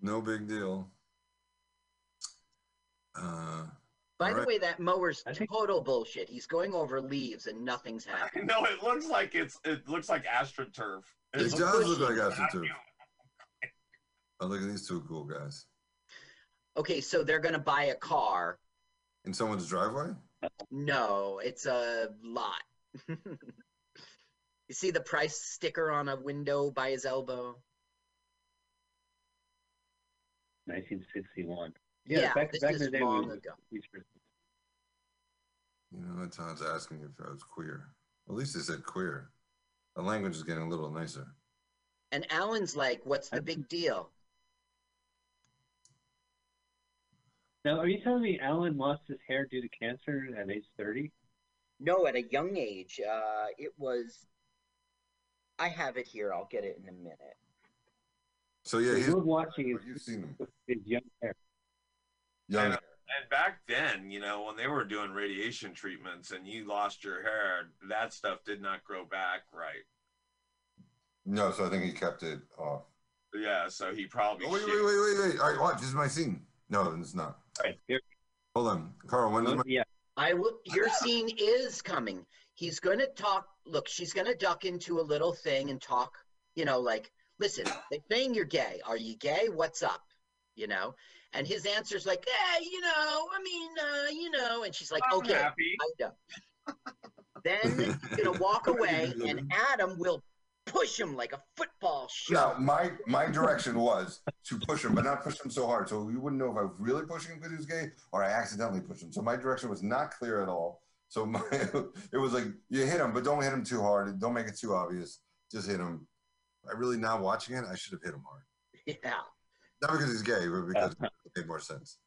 No big deal. Uh, By the Alright. way, that mower's total bullshit. He's going over leaves and nothing's happening. No, it looks like it's it looks like astroturf. it It's does look like Astro too. vacuum. Oh, look at these two cool guys Okay, so they're going to buy a car. in someone's driveway. No, it's a lot. you see the price sticker on a window by his elbow? 1961. Yeah, back, this back is in the day, long we, ago. we- You know, that Todd's asking if I was queer. At least they said queer. The language is getting a little nicer. And Alan's like, what's the big deal? Now, are you telling me Alan lost his hair due to cancer at age 30? No, at a young age. Uh, it was. I have it here. I'll get it in a minute. So yeah, So he's you watching his, you've seen him. his young hair. Young. And back then, you know, when they were doing radiation treatments and you lost your hair, that stuff did not grow back right. No, so I think he kept it off. Yeah, so he probably. Oh, wait, wait, wait, wait, wait. All right, watch. This is my scene. No, it's not. All right, here. Hold on, Carl. When is oh, my? yeah, I will. Your scene is coming. He's going to talk. Look, she's going to duck into a little thing and talk. You know, like, listen, they're saying you're gay. Are you gay? What's up? You know. And his answer's like, hey, you know, I mean, uh, you know. And she's like, I'm okay, happy. I know. Then he's gonna walk away, and Adam will push him like a football No, shove. my my direction was to push him, but not push him so hard, so we wouldn't know if I was really pushing him because he was gay or I accidentally pushed him. So my direction was not clear at all. So my it was like you hit him, but don't hit him too hard. Don't make it too obvious. Just hit him. I really now watching it, I should have hit him hard. Yeah. Not because he's gay, but because it made more sense.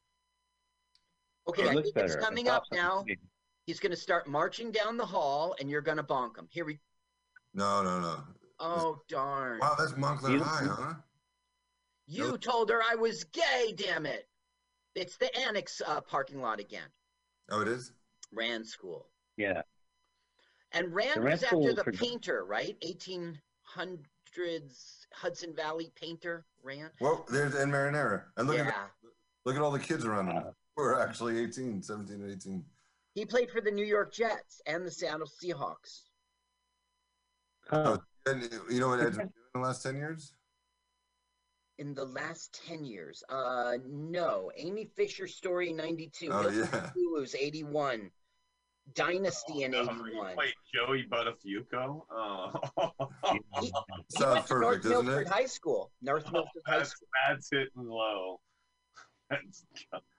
Okay, it I looks think it's coming It up pops now. He's gonna start marching down the hall, and you're gonna bonk him. Here we. No, no, no. Oh darn! Wow, that's Montclair You- High, huh? You told her I was gay. Damn it! It's the annex uh, parking lot again. Oh, it is. Rand School. Yeah. And Rand The was after the for- painter, right? 1800s Hudson Valley painter, Rand. Well, there's Ed Marinaro, and look yeah. at look at all the kids around him. We're actually 18, 17, 18. He played for the New York Jets and the Seattle Seahawks. Oh, And you know what Ed's been doing in the last 10 years? In the last 10 years, uh, no. Amy Fisher story 92. Oh, Milton yeah. Hulu's 81. Dynasty oh, in Oh, 81. Wait, Joey Buttafuoco? Oh. He, he went to North perfect, doesn't Milford it? High School. North oh, Milford High School. that's hitting low. That's,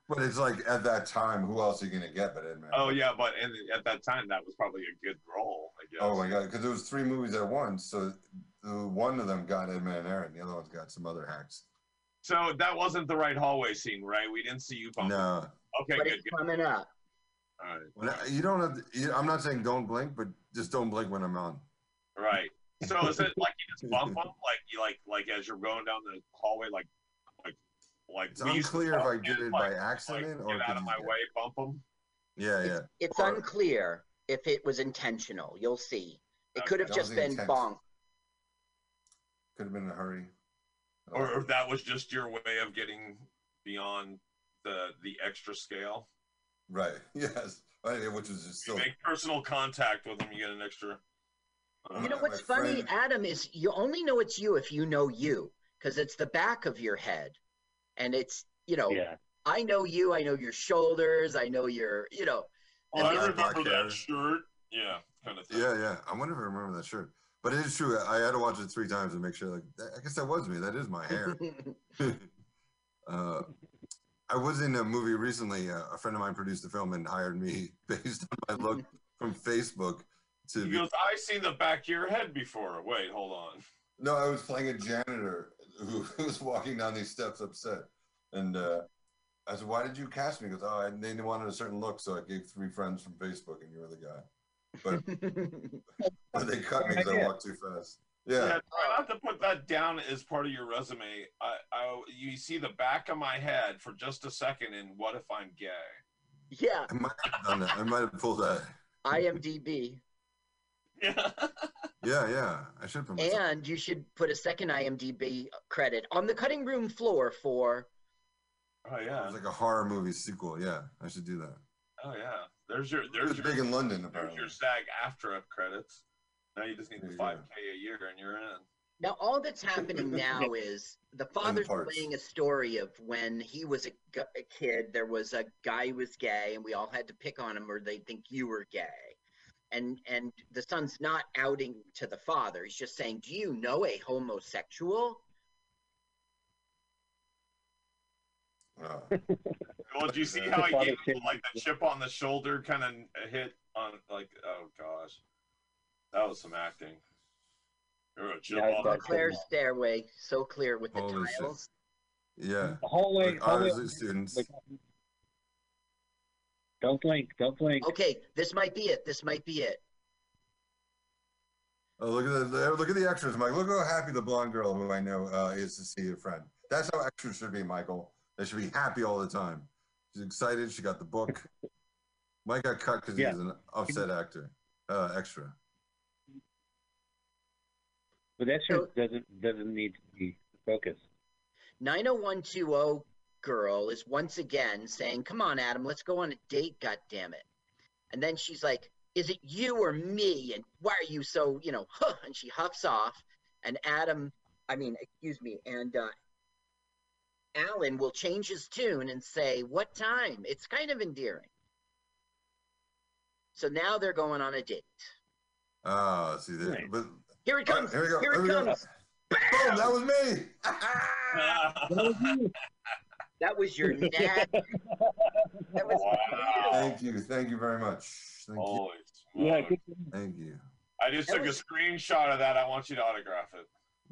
But it's like at that time, who else are you gonna get but Ed Marinaro? oh yeah, but and at that time that was probably a good role, I guess. Oh my god, because there was three movies at once, so the, one of them got Ed Marinaro, and the other one's got some other hacks. So that wasn't the right hallway scene, right? We didn't see you bump. No, Okay, But good, it's good. coming up. All right. When I- you don't have. To, you, I'm not saying don't blink, but just don't blink when I'm on. Right. So is it like you just bump them, like you like like as you're going down the hallway, like like like It's we used to unclear if I did it like, by accident like, or get out of my he's way, bump them. Yeah, yeah. It's Or- unclear if it was intentional. You'll see. It Okay. could have just been intent. bonk. Could have been in a hurry. Or, or if that was just your way of getting beyond the the extra scale. Right. Yes. I- Which is just You so. make personal contact with them, you get an extra. uh, You know my what's funny, friend- Adam, is you only know it's you if you know you, because it's the back of your head, and it's you know yeah. I know you, I know your shoulders, I know your you know. Oh, I Yeah, remember black hair. that shirt. Yeah, kind of thing. Yeah, yeah. I wonder if I remember that shirt. But it is true. I had to watch it three times to make sure. Like, I guess that was me. That is my hair. uh, I was in a movie recently. Uh, a friend of mine produced a film and hired me based on my look from Facebook. To He be, goes, I seen the back of your head before. Wait, hold on. no, I was playing a janitor who was walking down these steps upset, and uh, I said, "Why did you cast me?" He goes, "Oh, I, they wanted a certain look, so I gave three friends from Facebook, and you were the guy." But, but they cut me because I walked too fast. Yeah. Yeah, try not to put that down as part of your resume. I, I, you see the back of my head for just a second, and what if I'm gay? yeah, I might have done that. I might have pulled that. IMDb. Yeah. Yeah, yeah. I should put. And you should put a second IMDb credit on the cutting room floor for Oh yeah. was like a horror movie sequel. Yeah, I should do that. Oh yeah. There's your there's your big in London, there's apparently. your SAG after up credits. Now you just need the five K a year and you're in. Now, all that's happening now is the father's parts. playing a story of when he was a, kid, there was a guy who was gay, and we all had to pick on him, or they think you were gay. And and the son's not outing to the father; he's just saying, "Do you know a homosexual?" Uh, Well, did you see how he gave him, like the chip on the shoulder kind of hit on like oh gosh, that was some acting. There a chip Yeah, I on thought the Claire's stairway, so clear with the Holy shit. tiles. yeah. The hallway, Like hallway ours as students. Don't blink. Don't blink. Okay, this might be it. This might be it. Oh, look at the look at the extras, Mike. Look how happy the blonde girl who I know uh, is to see a friend. That's how extras should be, Michael. They should be happy all the time. She's excited. She got the book. Mike got cut because Yeah. he was an upset actor, uh, extra. But that So- doesn't doesn't need to be focused. 90120 girl is once again saying, Come on, Adam, let's go on a date, God damn it. And then she's like, Is it you or me? And why are you so, you know, huh? And she huffs off. And Adam, I mean, excuse me, and uh, Alan will change his tune and say, What time? It's kind of endearing. So now they're going on a date. Ah, see that. Right. But Here it comes. right, here we go. Here Here it we go. comes. boom, that was me. That was your nag. that was Wow. thank you, thank you very much. Thank you, Holy Yeah, smokes. thank you. I just That took was- a screenshot of that. I want you to autograph it.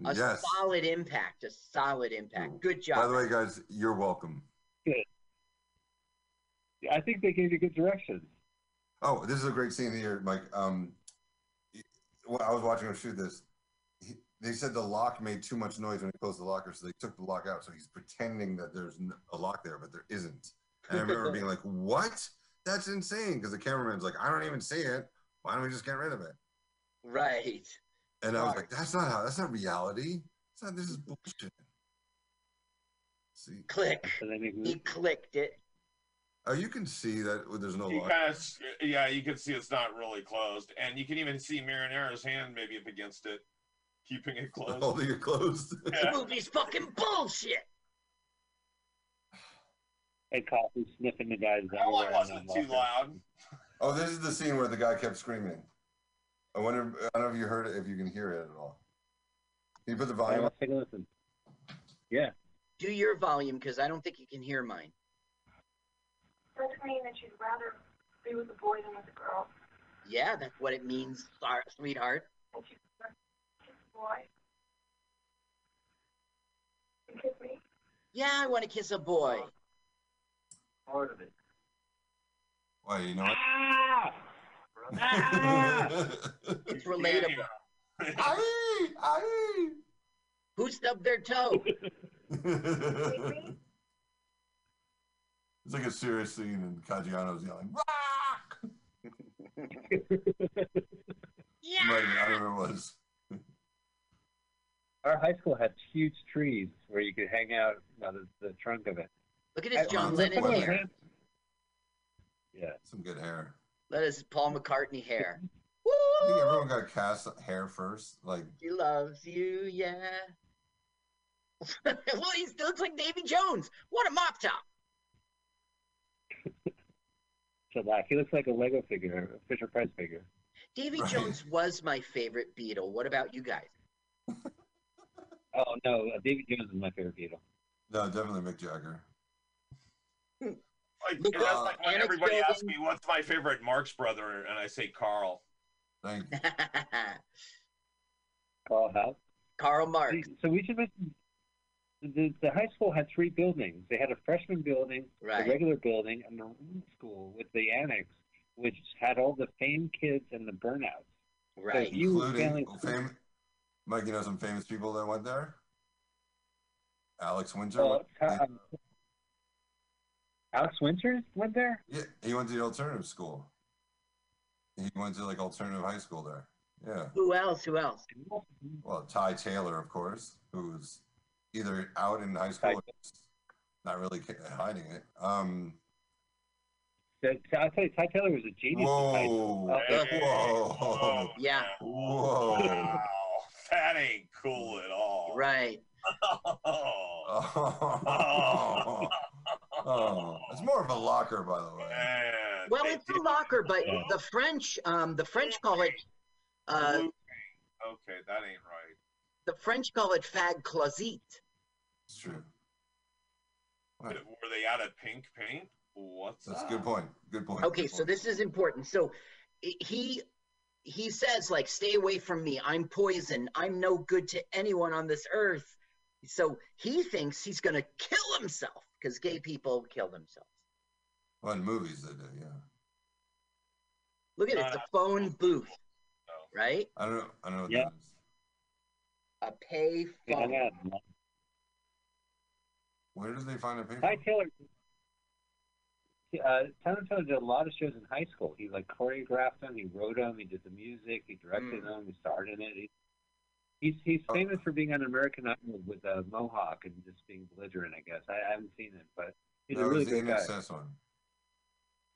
a yes. solid impact. A solid impact. Good job. By the way, guys, you're welcome. Good. I think they gave you good directions. Oh, this is a great scene here, Mike. Um, when I was watching him shoot this. He, they said the lock made too much noise when he closed the locker, so they took the lock out. So he's pretending that there's a lock there, but there isn't. And I remember being like, "What? That's insane!" Because the cameraman's like, "I don't even see it. Why don't we just get rid of it?" Right. And I was like, "That's not how. That's not reality. It's not. This is bullshit." See, Click. He clicked it. Oh, you can see that there's no You lock. kind of, yeah, you can see it's not really closed, and you can even see Marinaro's hand maybe up against it, keeping it closed. Holding it closed. The Yeah. movie's fucking bullshit. and Coffey sniffing the guy's That one underwear. wasn't too loud. Oh, this is the scene where the guy kept screaming. I wonder. I don't know if you heard it. If you can hear it at all. Can you put the volume All up? let's take a listen. Yeah. Do your volume because I don't think you can hear mine. Does it mean that you'd rather be with a boy than with a girl? Yeah, that's what it means, sweetheart. That you prefer to kiss a boy? You kiss me? Yeah, I want to kiss a boy. Part of it. Why you know what? Ah! Ah! It's relatable. Aye, aye. Who stubbed their toe? It's like a serious scene, and Caggiano's yelling, "Rock!" Yeah. Right, I don't know what it was. Our high school had huge trees where you could hang out, you know, the, the trunk of it. Look at his John Uh, Lennon hair. Yeah. Some good hair. That is Paul McCartney hair. I think everyone got cast hair first. Like, He loves you, yeah. well, he still looks like Davy Jones. What a mop top. So like he looks like a Lego figure, a Fisher Price figure. Davy Right. Jones was my favorite Beatle. What about you guys? Oh no, uh, David Jones is my favorite Beatle. No, definitely Mick Jagger. Like, Look, that's uh, like when Alex everybody asks me what's my favorite Marx brother, and I say Carl. Thank you. Carl House. Karl Marx. So we should mention the, the high school had three buildings. They had a freshman building, Right. a regular building, and the room school with the annex, which had all the fame kids and the burnouts. Right. you Including family- fam- Mike, you know some famous people that went there? Alex Winter. Oh, went- um, Alex Winters went there. yeah, he went to the alternative school. He went to like alternative high school there. Yeah. Who else? Who else? Well, Ty Taylor, of course, who's either out in high school or not really hiding it. Um, The- I'll tell you, Ty Taylor was a genius. in high whoa, Uh, Hey, whoa, oh, Yeah. whoa. Wow, that ain't cool at all. Right. Oh, Oh, it's more of a locker, by the way. man. Well, it's a locker, but Yeah. the French, um, the French call it, uh, blue. Okay, that ain't right. The French call it fag closet. It's true. What? Were they out of pink paint? What's That's a good point. Good point. Okay, Good so point. this is important. So he he says like, "Stay away from me. I'm poison. I'm no good to anyone on this earth." So he thinks he's gonna kill himself because gay people kill themselves. Well, in movies they do, yeah. Look at it, Uh, it's a phone booth, right? I don't know. I don't know what Yeah. that is. A pay they hung phone. out. Where did they find a paper? Ty Taylor. Uh, Ty Taylor did a lot of shows in high school. He like choreographed them, he wrote them, he did the music, he directed Mm. them, he starred in it. He, he's he's Oh. famous for being on American Idol with a mohawk and just being belligerent. I guess I, I haven't seen it, but he's no, a really it was the good guy. One.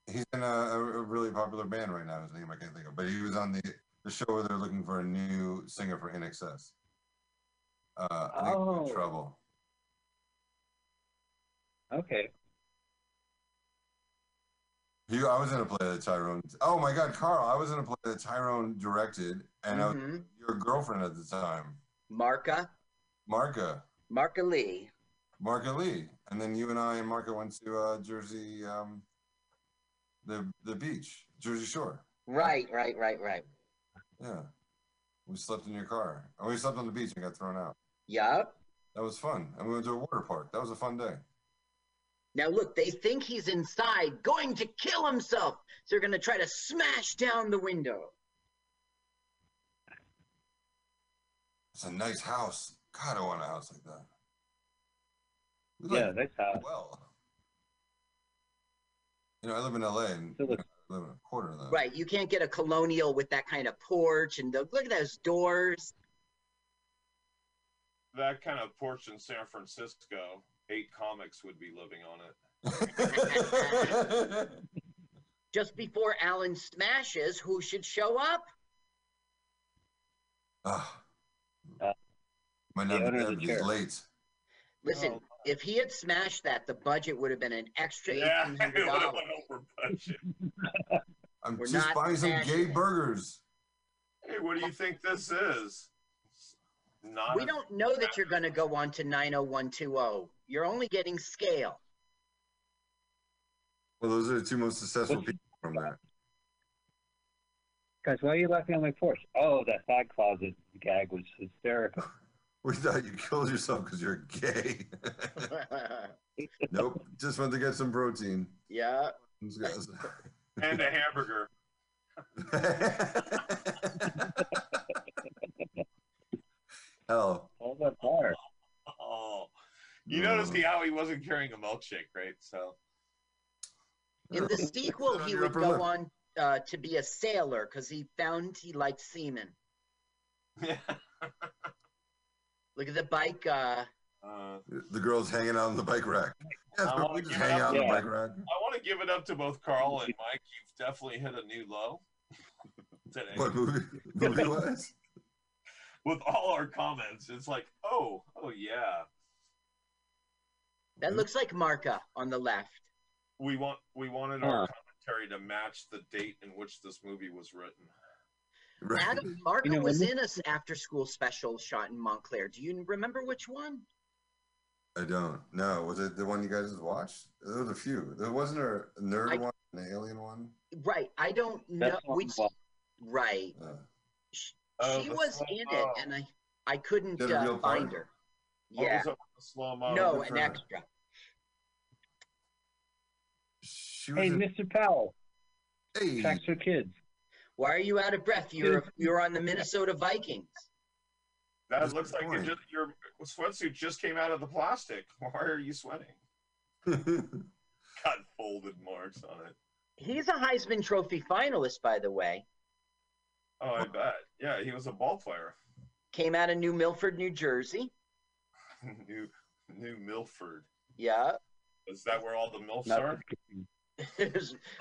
He's in a, a, a really popular band right now. His name I can't think of, but he was on the the show where they're looking for a new singer for INXS. Uh, I think Oh. Trouble. Okay. You, I was in a play that Tyrone. Oh my God, Carl! I was in a play that Tyrone directed, and I was your girlfriend at the time, Marka, Marka, Marka Lee. Marka Lee, and then you and I and Marka went to uh, Jersey, um, the the beach, Jersey Shore. Right, right, right, right. Yeah, we slept in your car, and we slept on the beach and got thrown out. Yup. That was fun, and we went to a water park. That was a fun day. Now look, they think he's inside, going to kill himself. So they're gonna try to smash down the window. It's a nice house. God, I want a house like that. We Yeah, nice house. well. You know, I live in LA, and So look- I live in a quarter of that. Right. You can't get a colonial with that kind of porch and the, look at those doors. That kind of porch in San Francisco, eight comics would be living on it. Just before Alan smashes, who should show up? Ah. Uh, Might the not be there, he's late. Listen, Oh. if he had smashed that, the budget would have been an extra Yeah, eighteen it hundred would have dollars. went over budget. I'm We're just buying some gay it. burgers. Hey, what do you think this is? Not We don't know that you're going to go on to 90120. You're only getting scale. Well, those are the two most successful What's- people from there. Guys, why are you laughing on my porch? Oh, that side closet gag was hysterical. We thought you killed yourself because you're gay. nope, just went to get some protein. yeah. And a hamburger. Hell, All that bar. Oh, you noticed he, how he wasn't carrying a milkshake, right? So In the sequel, he would go lip. on uh, to be a sailor because he found he liked seamen. yeah. Look at the bike. Uh, Uh, the girl's hanging out on the bike rack. Yes, I wanna we just give hang it up- out on the bike rack. I want to give it up to both Carl and Mike. You've definitely hit a new low today. What movie? Movie wise? With all our comments, it's like, oh, oh yeah, that looks like Marka on the left. we want we wanted our commentary to match the date in which this movie was written. Right. Adam Marco You know, was in a s- after school special shot in Montclair. Do you remember which one? I don't. No, was it the one you guys watched? There was a few. There wasn't a nerd I- one, an alien one. Right. I don't know That's not which. Right. Uh, Sh- she was slow in it, and I I couldn't uh, find part? her. What Yeah. was up with the slow mo? No, an her. extra. she was Hey, in, Mr. Powell, hey, tracks for kids. Why are you out of breath? You're you're on the Minnesota Vikings. That That's looks like you point. just, your sweatsuit just came out of the plastic. Why are you sweating? Got folded marks on it. He's a Heisman Trophy finalist, by the way. Oh, I bet. Yeah, he was a ball player. Came out of New Milford, New Jersey. New New Milford. Yeah. Is that where all the milfs Not are?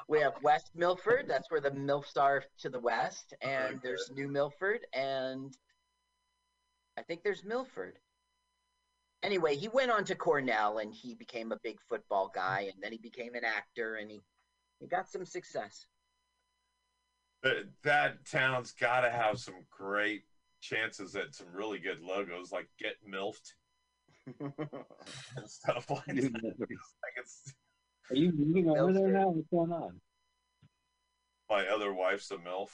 We have West Milford. That's where the MILFs are to the west. And Okay. there's New Milford. And I think there's Milford. Anyway, he went on to Cornell and he became a big football guy. And then he became an actor and he, he got some success. That, that town's got to have some great chances at some really good logos, like Get Milfed and stuff like that. Like it's Are you moving over there Milford. now? What's going on? my other wife's a MILF.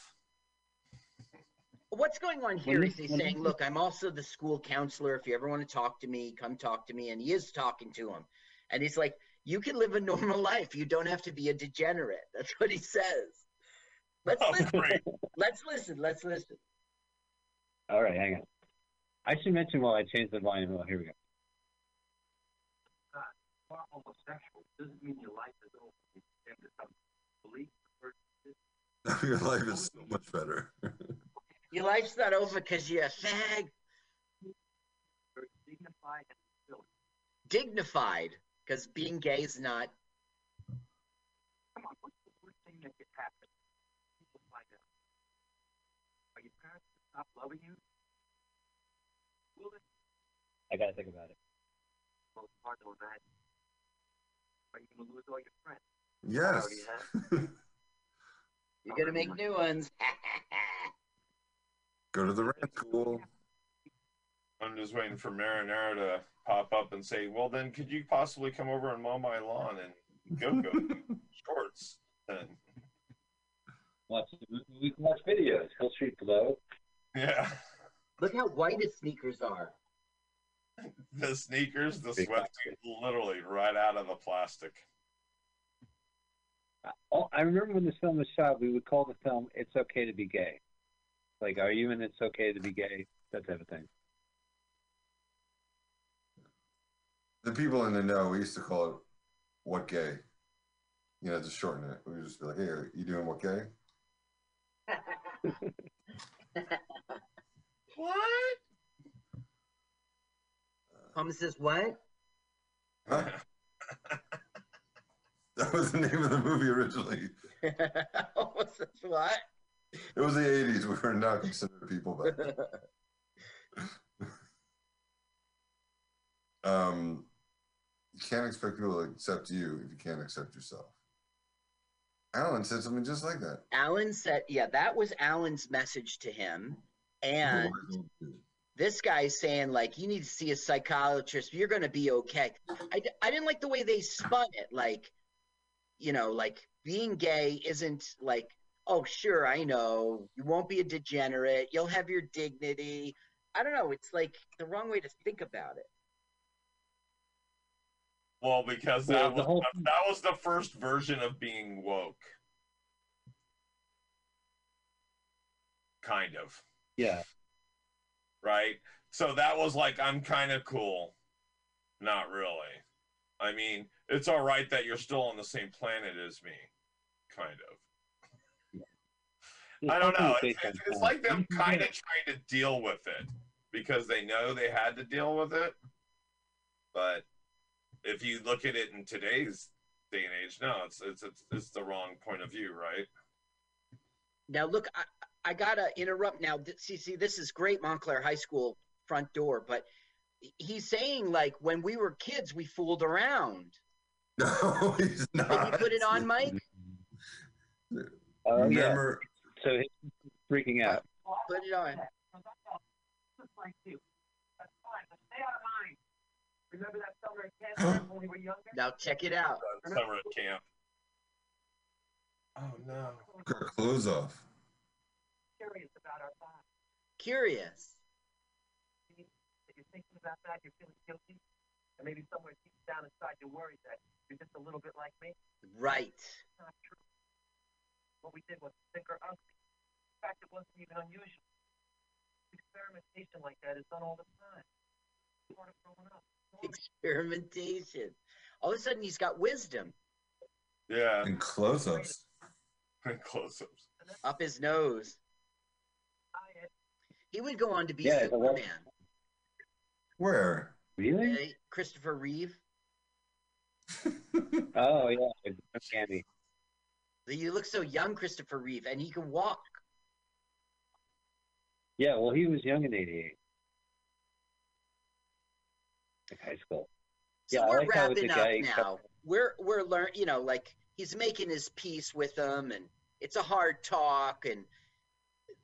What's going on here is When is you- he's saying, look, I'm also the school counselor. If you ever want to talk to me, come talk to me. And he is talking to him. And he's like, you can live a normal life. You don't have to be a degenerate. That's what he says. Let's Oh, listen. great. Let's listen. Let's listen. All right, hang on. I should mention while I change the volume. Oh, here we go. Uh, are homosexual doesn't mean your life is over. You can become belief. your life is so much better. Your life's not over because you're a fag. Dignified. Dignified because being gay is not. Come on, what's the worst thing that could happen? People find out. Are your parents gonna stop loving you? Will they? I got to think about it. Well, it's hard to imagine. Are you gonna lose all your friends? yes. already You're going to make new ones. Go to the rent school. I'm just waiting for Marinaro to pop up and say, "Well, then, could you possibly come over and mow my lawn and go go shorts?" Then, Watch, we can watch videos. Hill Street Glow. Yeah, Look how white his sneakers are. the sneakers, the Big sweatsuit, literally right out of the plastic. Uh, oh, I remember when this film was shot, we would call the film "It's Okay to Be Gay." Like, are you in "It's Okay to Be Gay"? That type of thing. The people in the know, we used to call it "What Gay." You know, to shorten it, we would just be like, "Hey, are you doing what gay?" What? Thomas says, what? Huh? that was the name of the movie originally. Thomas says, what? It was the '80s. We were not considered people back then. um, you can't expect people to accept you if you can't accept yourself. Alan said something just like that. Alan said, yeah, that was Alan's message to him. And this guy's saying, like, you need to see a psychiatrist. You're going to be okay. I, I didn't like the way they spun it. Like, you know, like being gay isn't like, oh, sure, I know. You won't be a degenerate. You'll have your dignity. I don't know. It's like the wrong way to think about it. Well, because that the was whole- that was the first version of being woke. Kind of. Yeah. right? So that was like, I'm kind of cool. Not really. I mean, it's all right that you're still on the same planet as me, kind of. I don't know. It's, it's, it's like them kind of trying to deal with it because they know they had to deal with it. But if you look at it in today's day and age, no, it's it's it's, it's the wrong point of view, right? Now, look, I, I gotta interrupt now. See, see, this is great, Montclair High School front door, but he's saying like when we were kids, we fooled around. No, he's Can not. you put it on, Mike? Oh yeah. Remember, So he's freaking out. Put it on. Just like you. That's fine, but stay out of mine. Remember that summer at camp when we were younger? Now check it out. Summer at camp. Oh no. Took our clothes off. Curious about our bodies. Curious. If you're thinking about that, you're feeling guilty, and maybe somewhere deep down inside you're worried that you're just a little bit like me. Right. It's not true. What we did was sick or ugly. In fact, it wasn't even unusual. Experimentation like that is done all the time. It's part of growing up. Experimentation. All of a sudden, he's got wisdom Yeah. And close-ups. And Close-ups. up his nose. He would go on to be Yeah, it's a lot- Superman. Where? Really? Christopher Reeve. Oh yeah, Candy. You look so young, Christopher Reeve, and he can walk. Yeah, well, he was young in '88, like high school. So Yeah, we're like how the wrapping up now. We're we're learn, you know, like he's making his peace with them, and it's a hard talk, and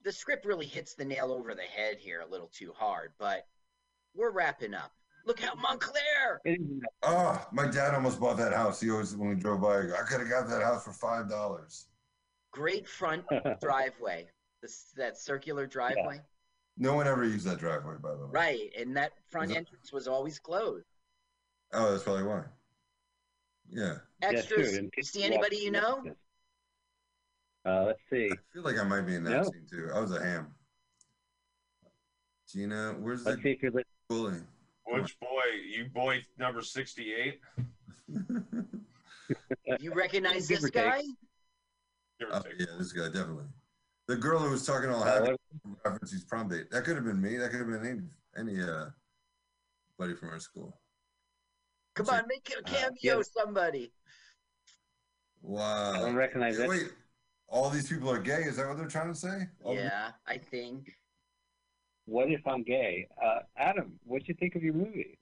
the script really hits the nail over the head here a little too hard, but we're wrapping up. Look how Montclair. Oh, my dad almost bought that house. He always, when we drove by, I could have got that house for five dollars. Great front driveway. This that circular driveway. No one ever used that driveway, by the way. Right, and that front Is it- entrance was always closed. Oh, that's probably why. Yeah. Extras. you see anybody you know? Uh, let's see. I feel like I might be in that No. scene too. I was a ham. Gina, where's Let's the see if you're lit- bully? Which boy? You boy number sixty-eight. You recognize this guy? Oh, yeah, this guy definitely. The girl who was talking all Uh, happy what- reference his prom date. That could have been me. That could have been any any uh buddy from our school. Come That's on, make a Uh, cameo, yeah. somebody. Wow. I don't recognize it. Wait, all these people are gay. Is that what they're trying to say? All the- Yeah, I think. What if I'm gay? Uh, Adam, what'd you think of your movie?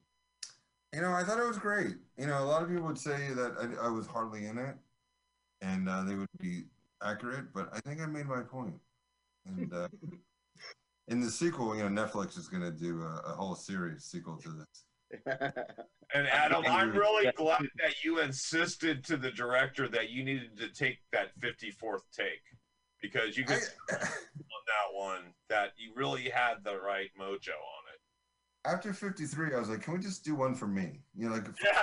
You know, I thought it was great. You know, a lot of people would say that I, I was hardly in it, and uh, they would be accurate, but I think I made my point. And uh, in the sequel, you know, Netflix is going to do a, a whole series sequel to this. And Adam, I'm really glad that you insisted to the director that you needed to take that 54th take because you could I- on that one that you really had the right mojo on it. After 53, I was like, can we just do one for me? You know, like Yeah.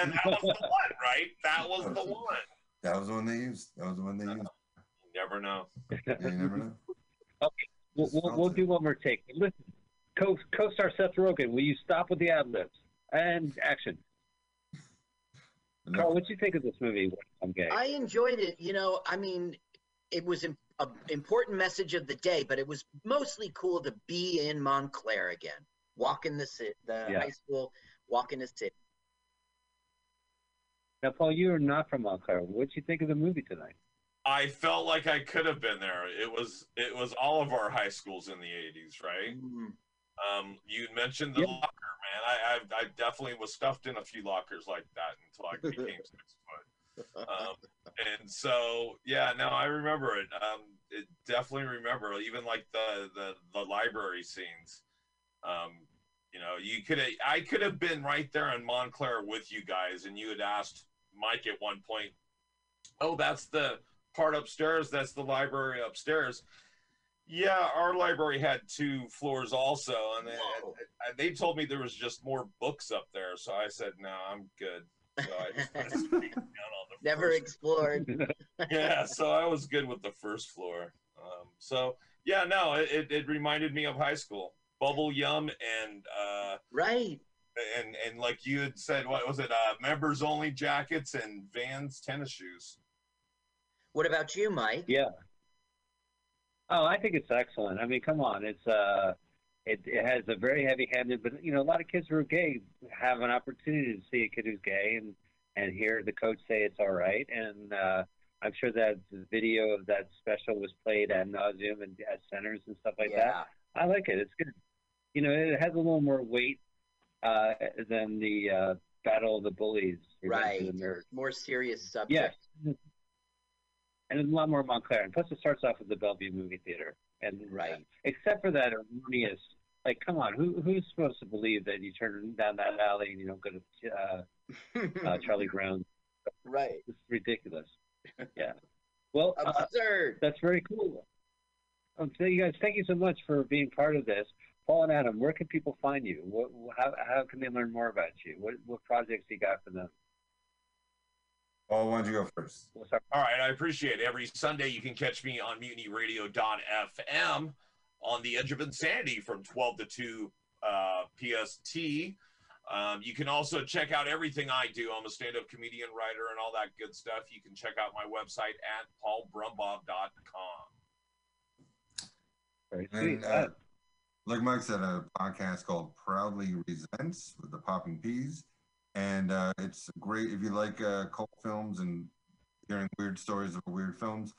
and that was the one, right? That was the one. that was the one they used. That was the one they uh, used. You never know. Yeah, you never know. We'll, we'll, we'll do one more take. Listen, co- co-star Seth Rogen, will you stop with the ad libs and action? Carl, what do you think of this movie? I'm gay. I enjoyed it. You know, I mean, it was an important message of the day, but it was mostly cool to be in Montclair again, walking the ci- the Yeah. high school, walking the city. Now, Paul, you are not from Montclair. What do you think of the movie tonight? I felt like I could have been there. It was it was all of our high schools in the 80s, right? Mm. Um, you mentioned the Yeah. locker, man. I, I I definitely was stuffed in a few lockers like that until I became six foot. Um, and so yeah, no, I remember it. Um, it definitely remember even like the the the library scenes. Um, you know, you could have I could have been right there in Montclair with you guys, and you had asked Mike at one point, "Oh, that's the part upstairs. That's the library upstairs." Yeah, our library had two floors also, and they, and they told me there was just more books up there. So I said, "No, I'm good." So I just down on the Never first explored. yeah, so I was good with the first floor. Um, so yeah, no, it, it, it reminded me of high school, bubble yum, and uh, right, and and like you had said, what was it? Uh, members only jackets and Vans tennis shoes. What about you, Mike? Yeah. Oh, I think it's excellent. I mean, come on, it's uh, it, it has a very heavy-handed, but you know, a lot of kids who are gay have an opportunity to see a kid who's gay and and hear the coach say it's all right. And uh, I'm sure that the video of that special was played ad nauseum and at centers and stuff like Yeah. that. I like it. It's good. You know, it has a little more weight uh, than the uh, Battle of the Bullies. Right. the. More serious subject. And a lot more Montclair. And plus, it starts off with the Bellevue movie theater. And Right. except for that erroneous, like, come on, who who's supposed to believe that you turn down that alley and you don't go to uh, uh, Charlie Brown? right. It's ridiculous. Yeah. Well, uh, Absurd. that's very cool. Um, so you guys, thank you so much for being part of this. Paul and Adam, where can people find you? What, how, how can they learn more about you? What, what projects you got for them? Paul, why don't you go first? All right, I appreciate it. Every Sunday you can catch me on mutinyradio.fm on the edge of insanity from 12 to 2 uh, PST. Um, you can also check out everything I do. I'm a stand-up comedian, writer, and all that good stuff. You can check out my website at paulbrumbob.com. very sweet. And Uh, like Mike said, a podcast called Proudly Resents with the Popping Peas. And uh, it's great if you like uh, cult films and hearing weird stories of weird films.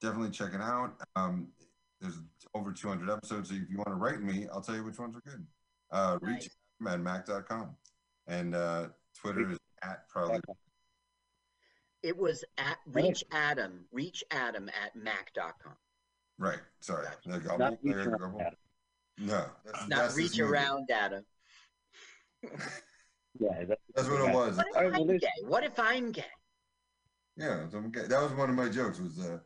Definitely check it out. Um, there's over 200 episodes, so if you want to write me, I'll tell you which ones are good. Uh, reach at mac.com. And uh, Twitter is at Proudly. It was at reach Adam, reach Adam at mac.com. Right. Sorry. Like, I'll- not I reach around go- No. That's, Not that's reach around Adam. Yeah, that, That's what it was. What if All right, I'm there's- gay? What if I'm gay? Yeah, I'm gay. that was one of my jokes. Was uh,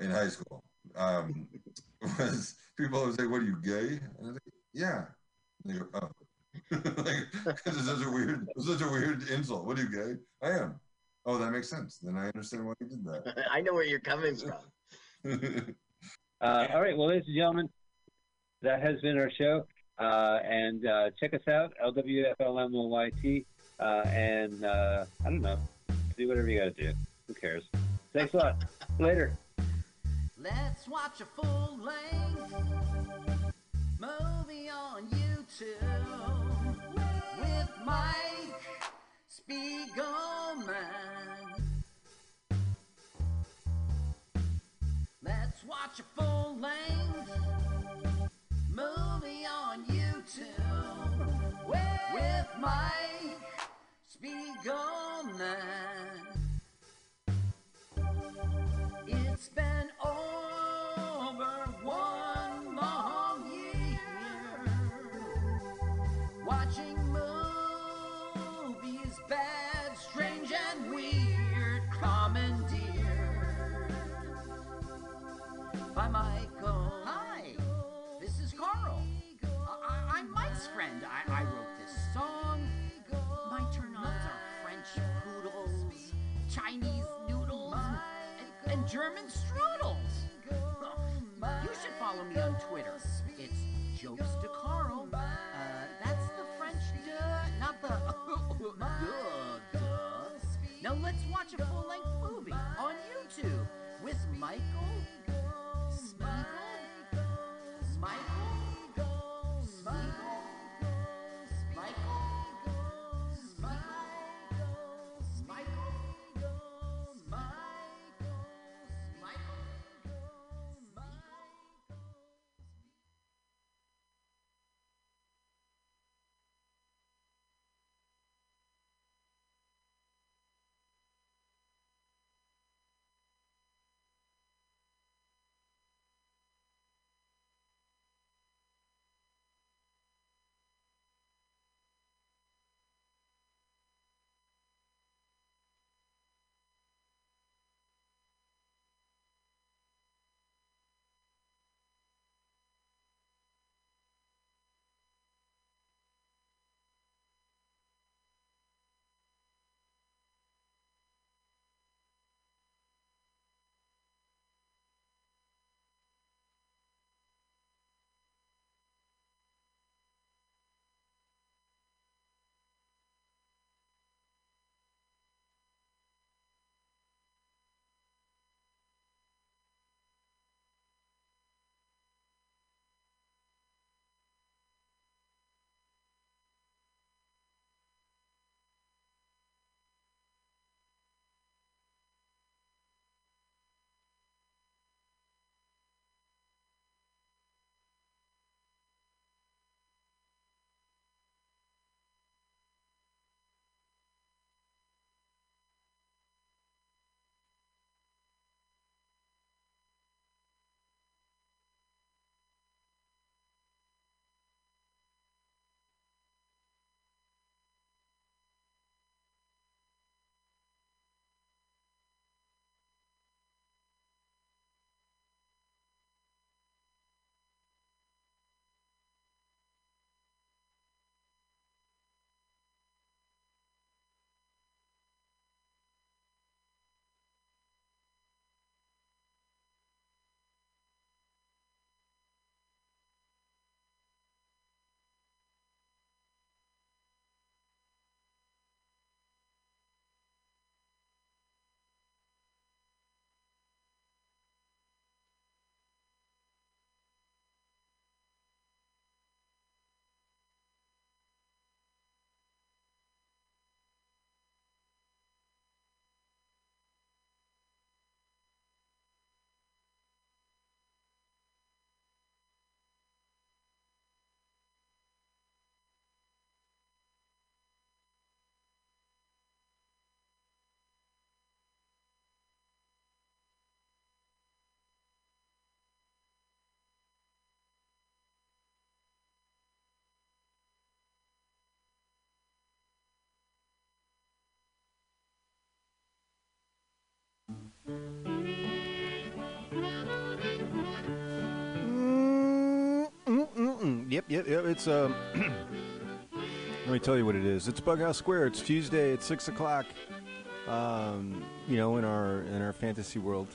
in high school. Um, was people would say, "What are you gay?" And I was like, "Yeah." And they go, "Oh," like, 'cause it's such a weird, it's such a weird insult. What are you gay? I am. Oh, that makes sense. Then I understand why you did that. I know where you're coming from. Uh, all right, well, ladies and gentlemen, that has been our show. Uh, and uh, check us out, LWFLMOYT. Uh, and uh, I don't know, do whatever you got to do. Who cares? Thanks a lot. Later. Let's watch a full length movie on YouTube with Mike Spiegelman. Let's watch a full length movie on YouTube with Mike Spiegelman. It's been German strudels. You should follow me on Twitter. It's Jokes to Carl. Uh, that's the French duh, not the duh, duh. Now let's watch a full-length movie on YouTube with Michael Yep, yep, yep. It's um. let me tell you what it is. It's Bughouse Square. It's Tuesday at six o'clock. Um, you know, in our in our fantasy world.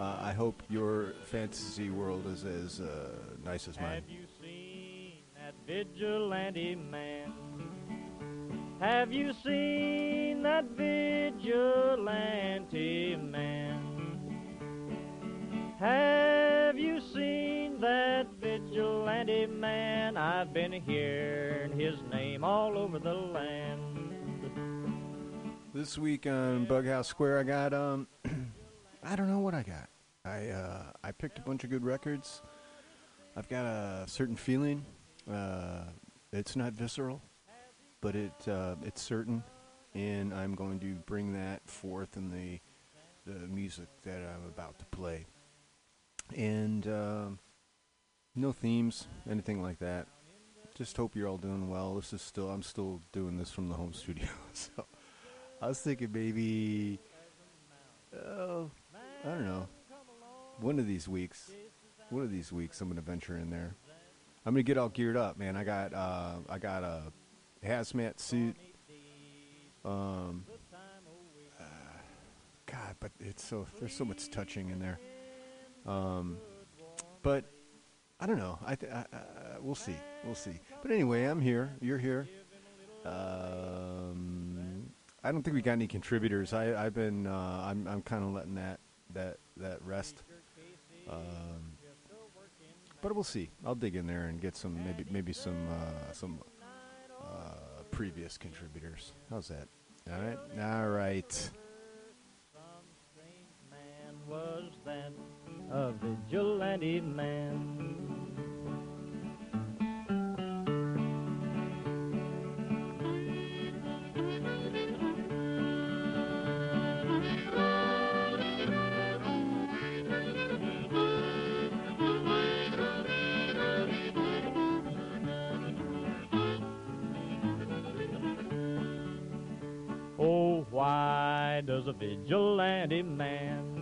Uh, I hope your fantasy world is as uh, nice as mine. Have you seen that vigilante man? Have you seen that vigilante man? Have you seen that vigilante man? I've been hearing his name all over the land. This week on Bughouse Square, I got um, I don't know what I got. I uh, I picked a bunch of good records. I've got a certain feeling. Uh, it's not visceral, but it uh, it's certain, and I'm going to bring that forth in the the music that I'm about to play. And uh, no themes, anything like that. Just hope you're all doing well. This is still I'm still doing this from the home studio, so I was thinking maybe. Oh, I don't know. One of these weeks, one of these weeks, I'm gonna venture in there. I'm gonna get all geared up, man. I got uh, I got a hazmat suit. Um, uh, God, but it's so there's so much touching in there. Um, but I don't know. I, th- I, I we'll see. We'll see. But anyway, I'm here. You're here. Um, I don't think we got any contributors. I, I've been. Uh, I'm. I'm kind of letting that that that rest. Um, but we'll see. I'll dig in there and get some maybe maybe some uh, some uh, previous contributors. How's that? All right. All right. A vigilante man? Oh, why does a vigilante man?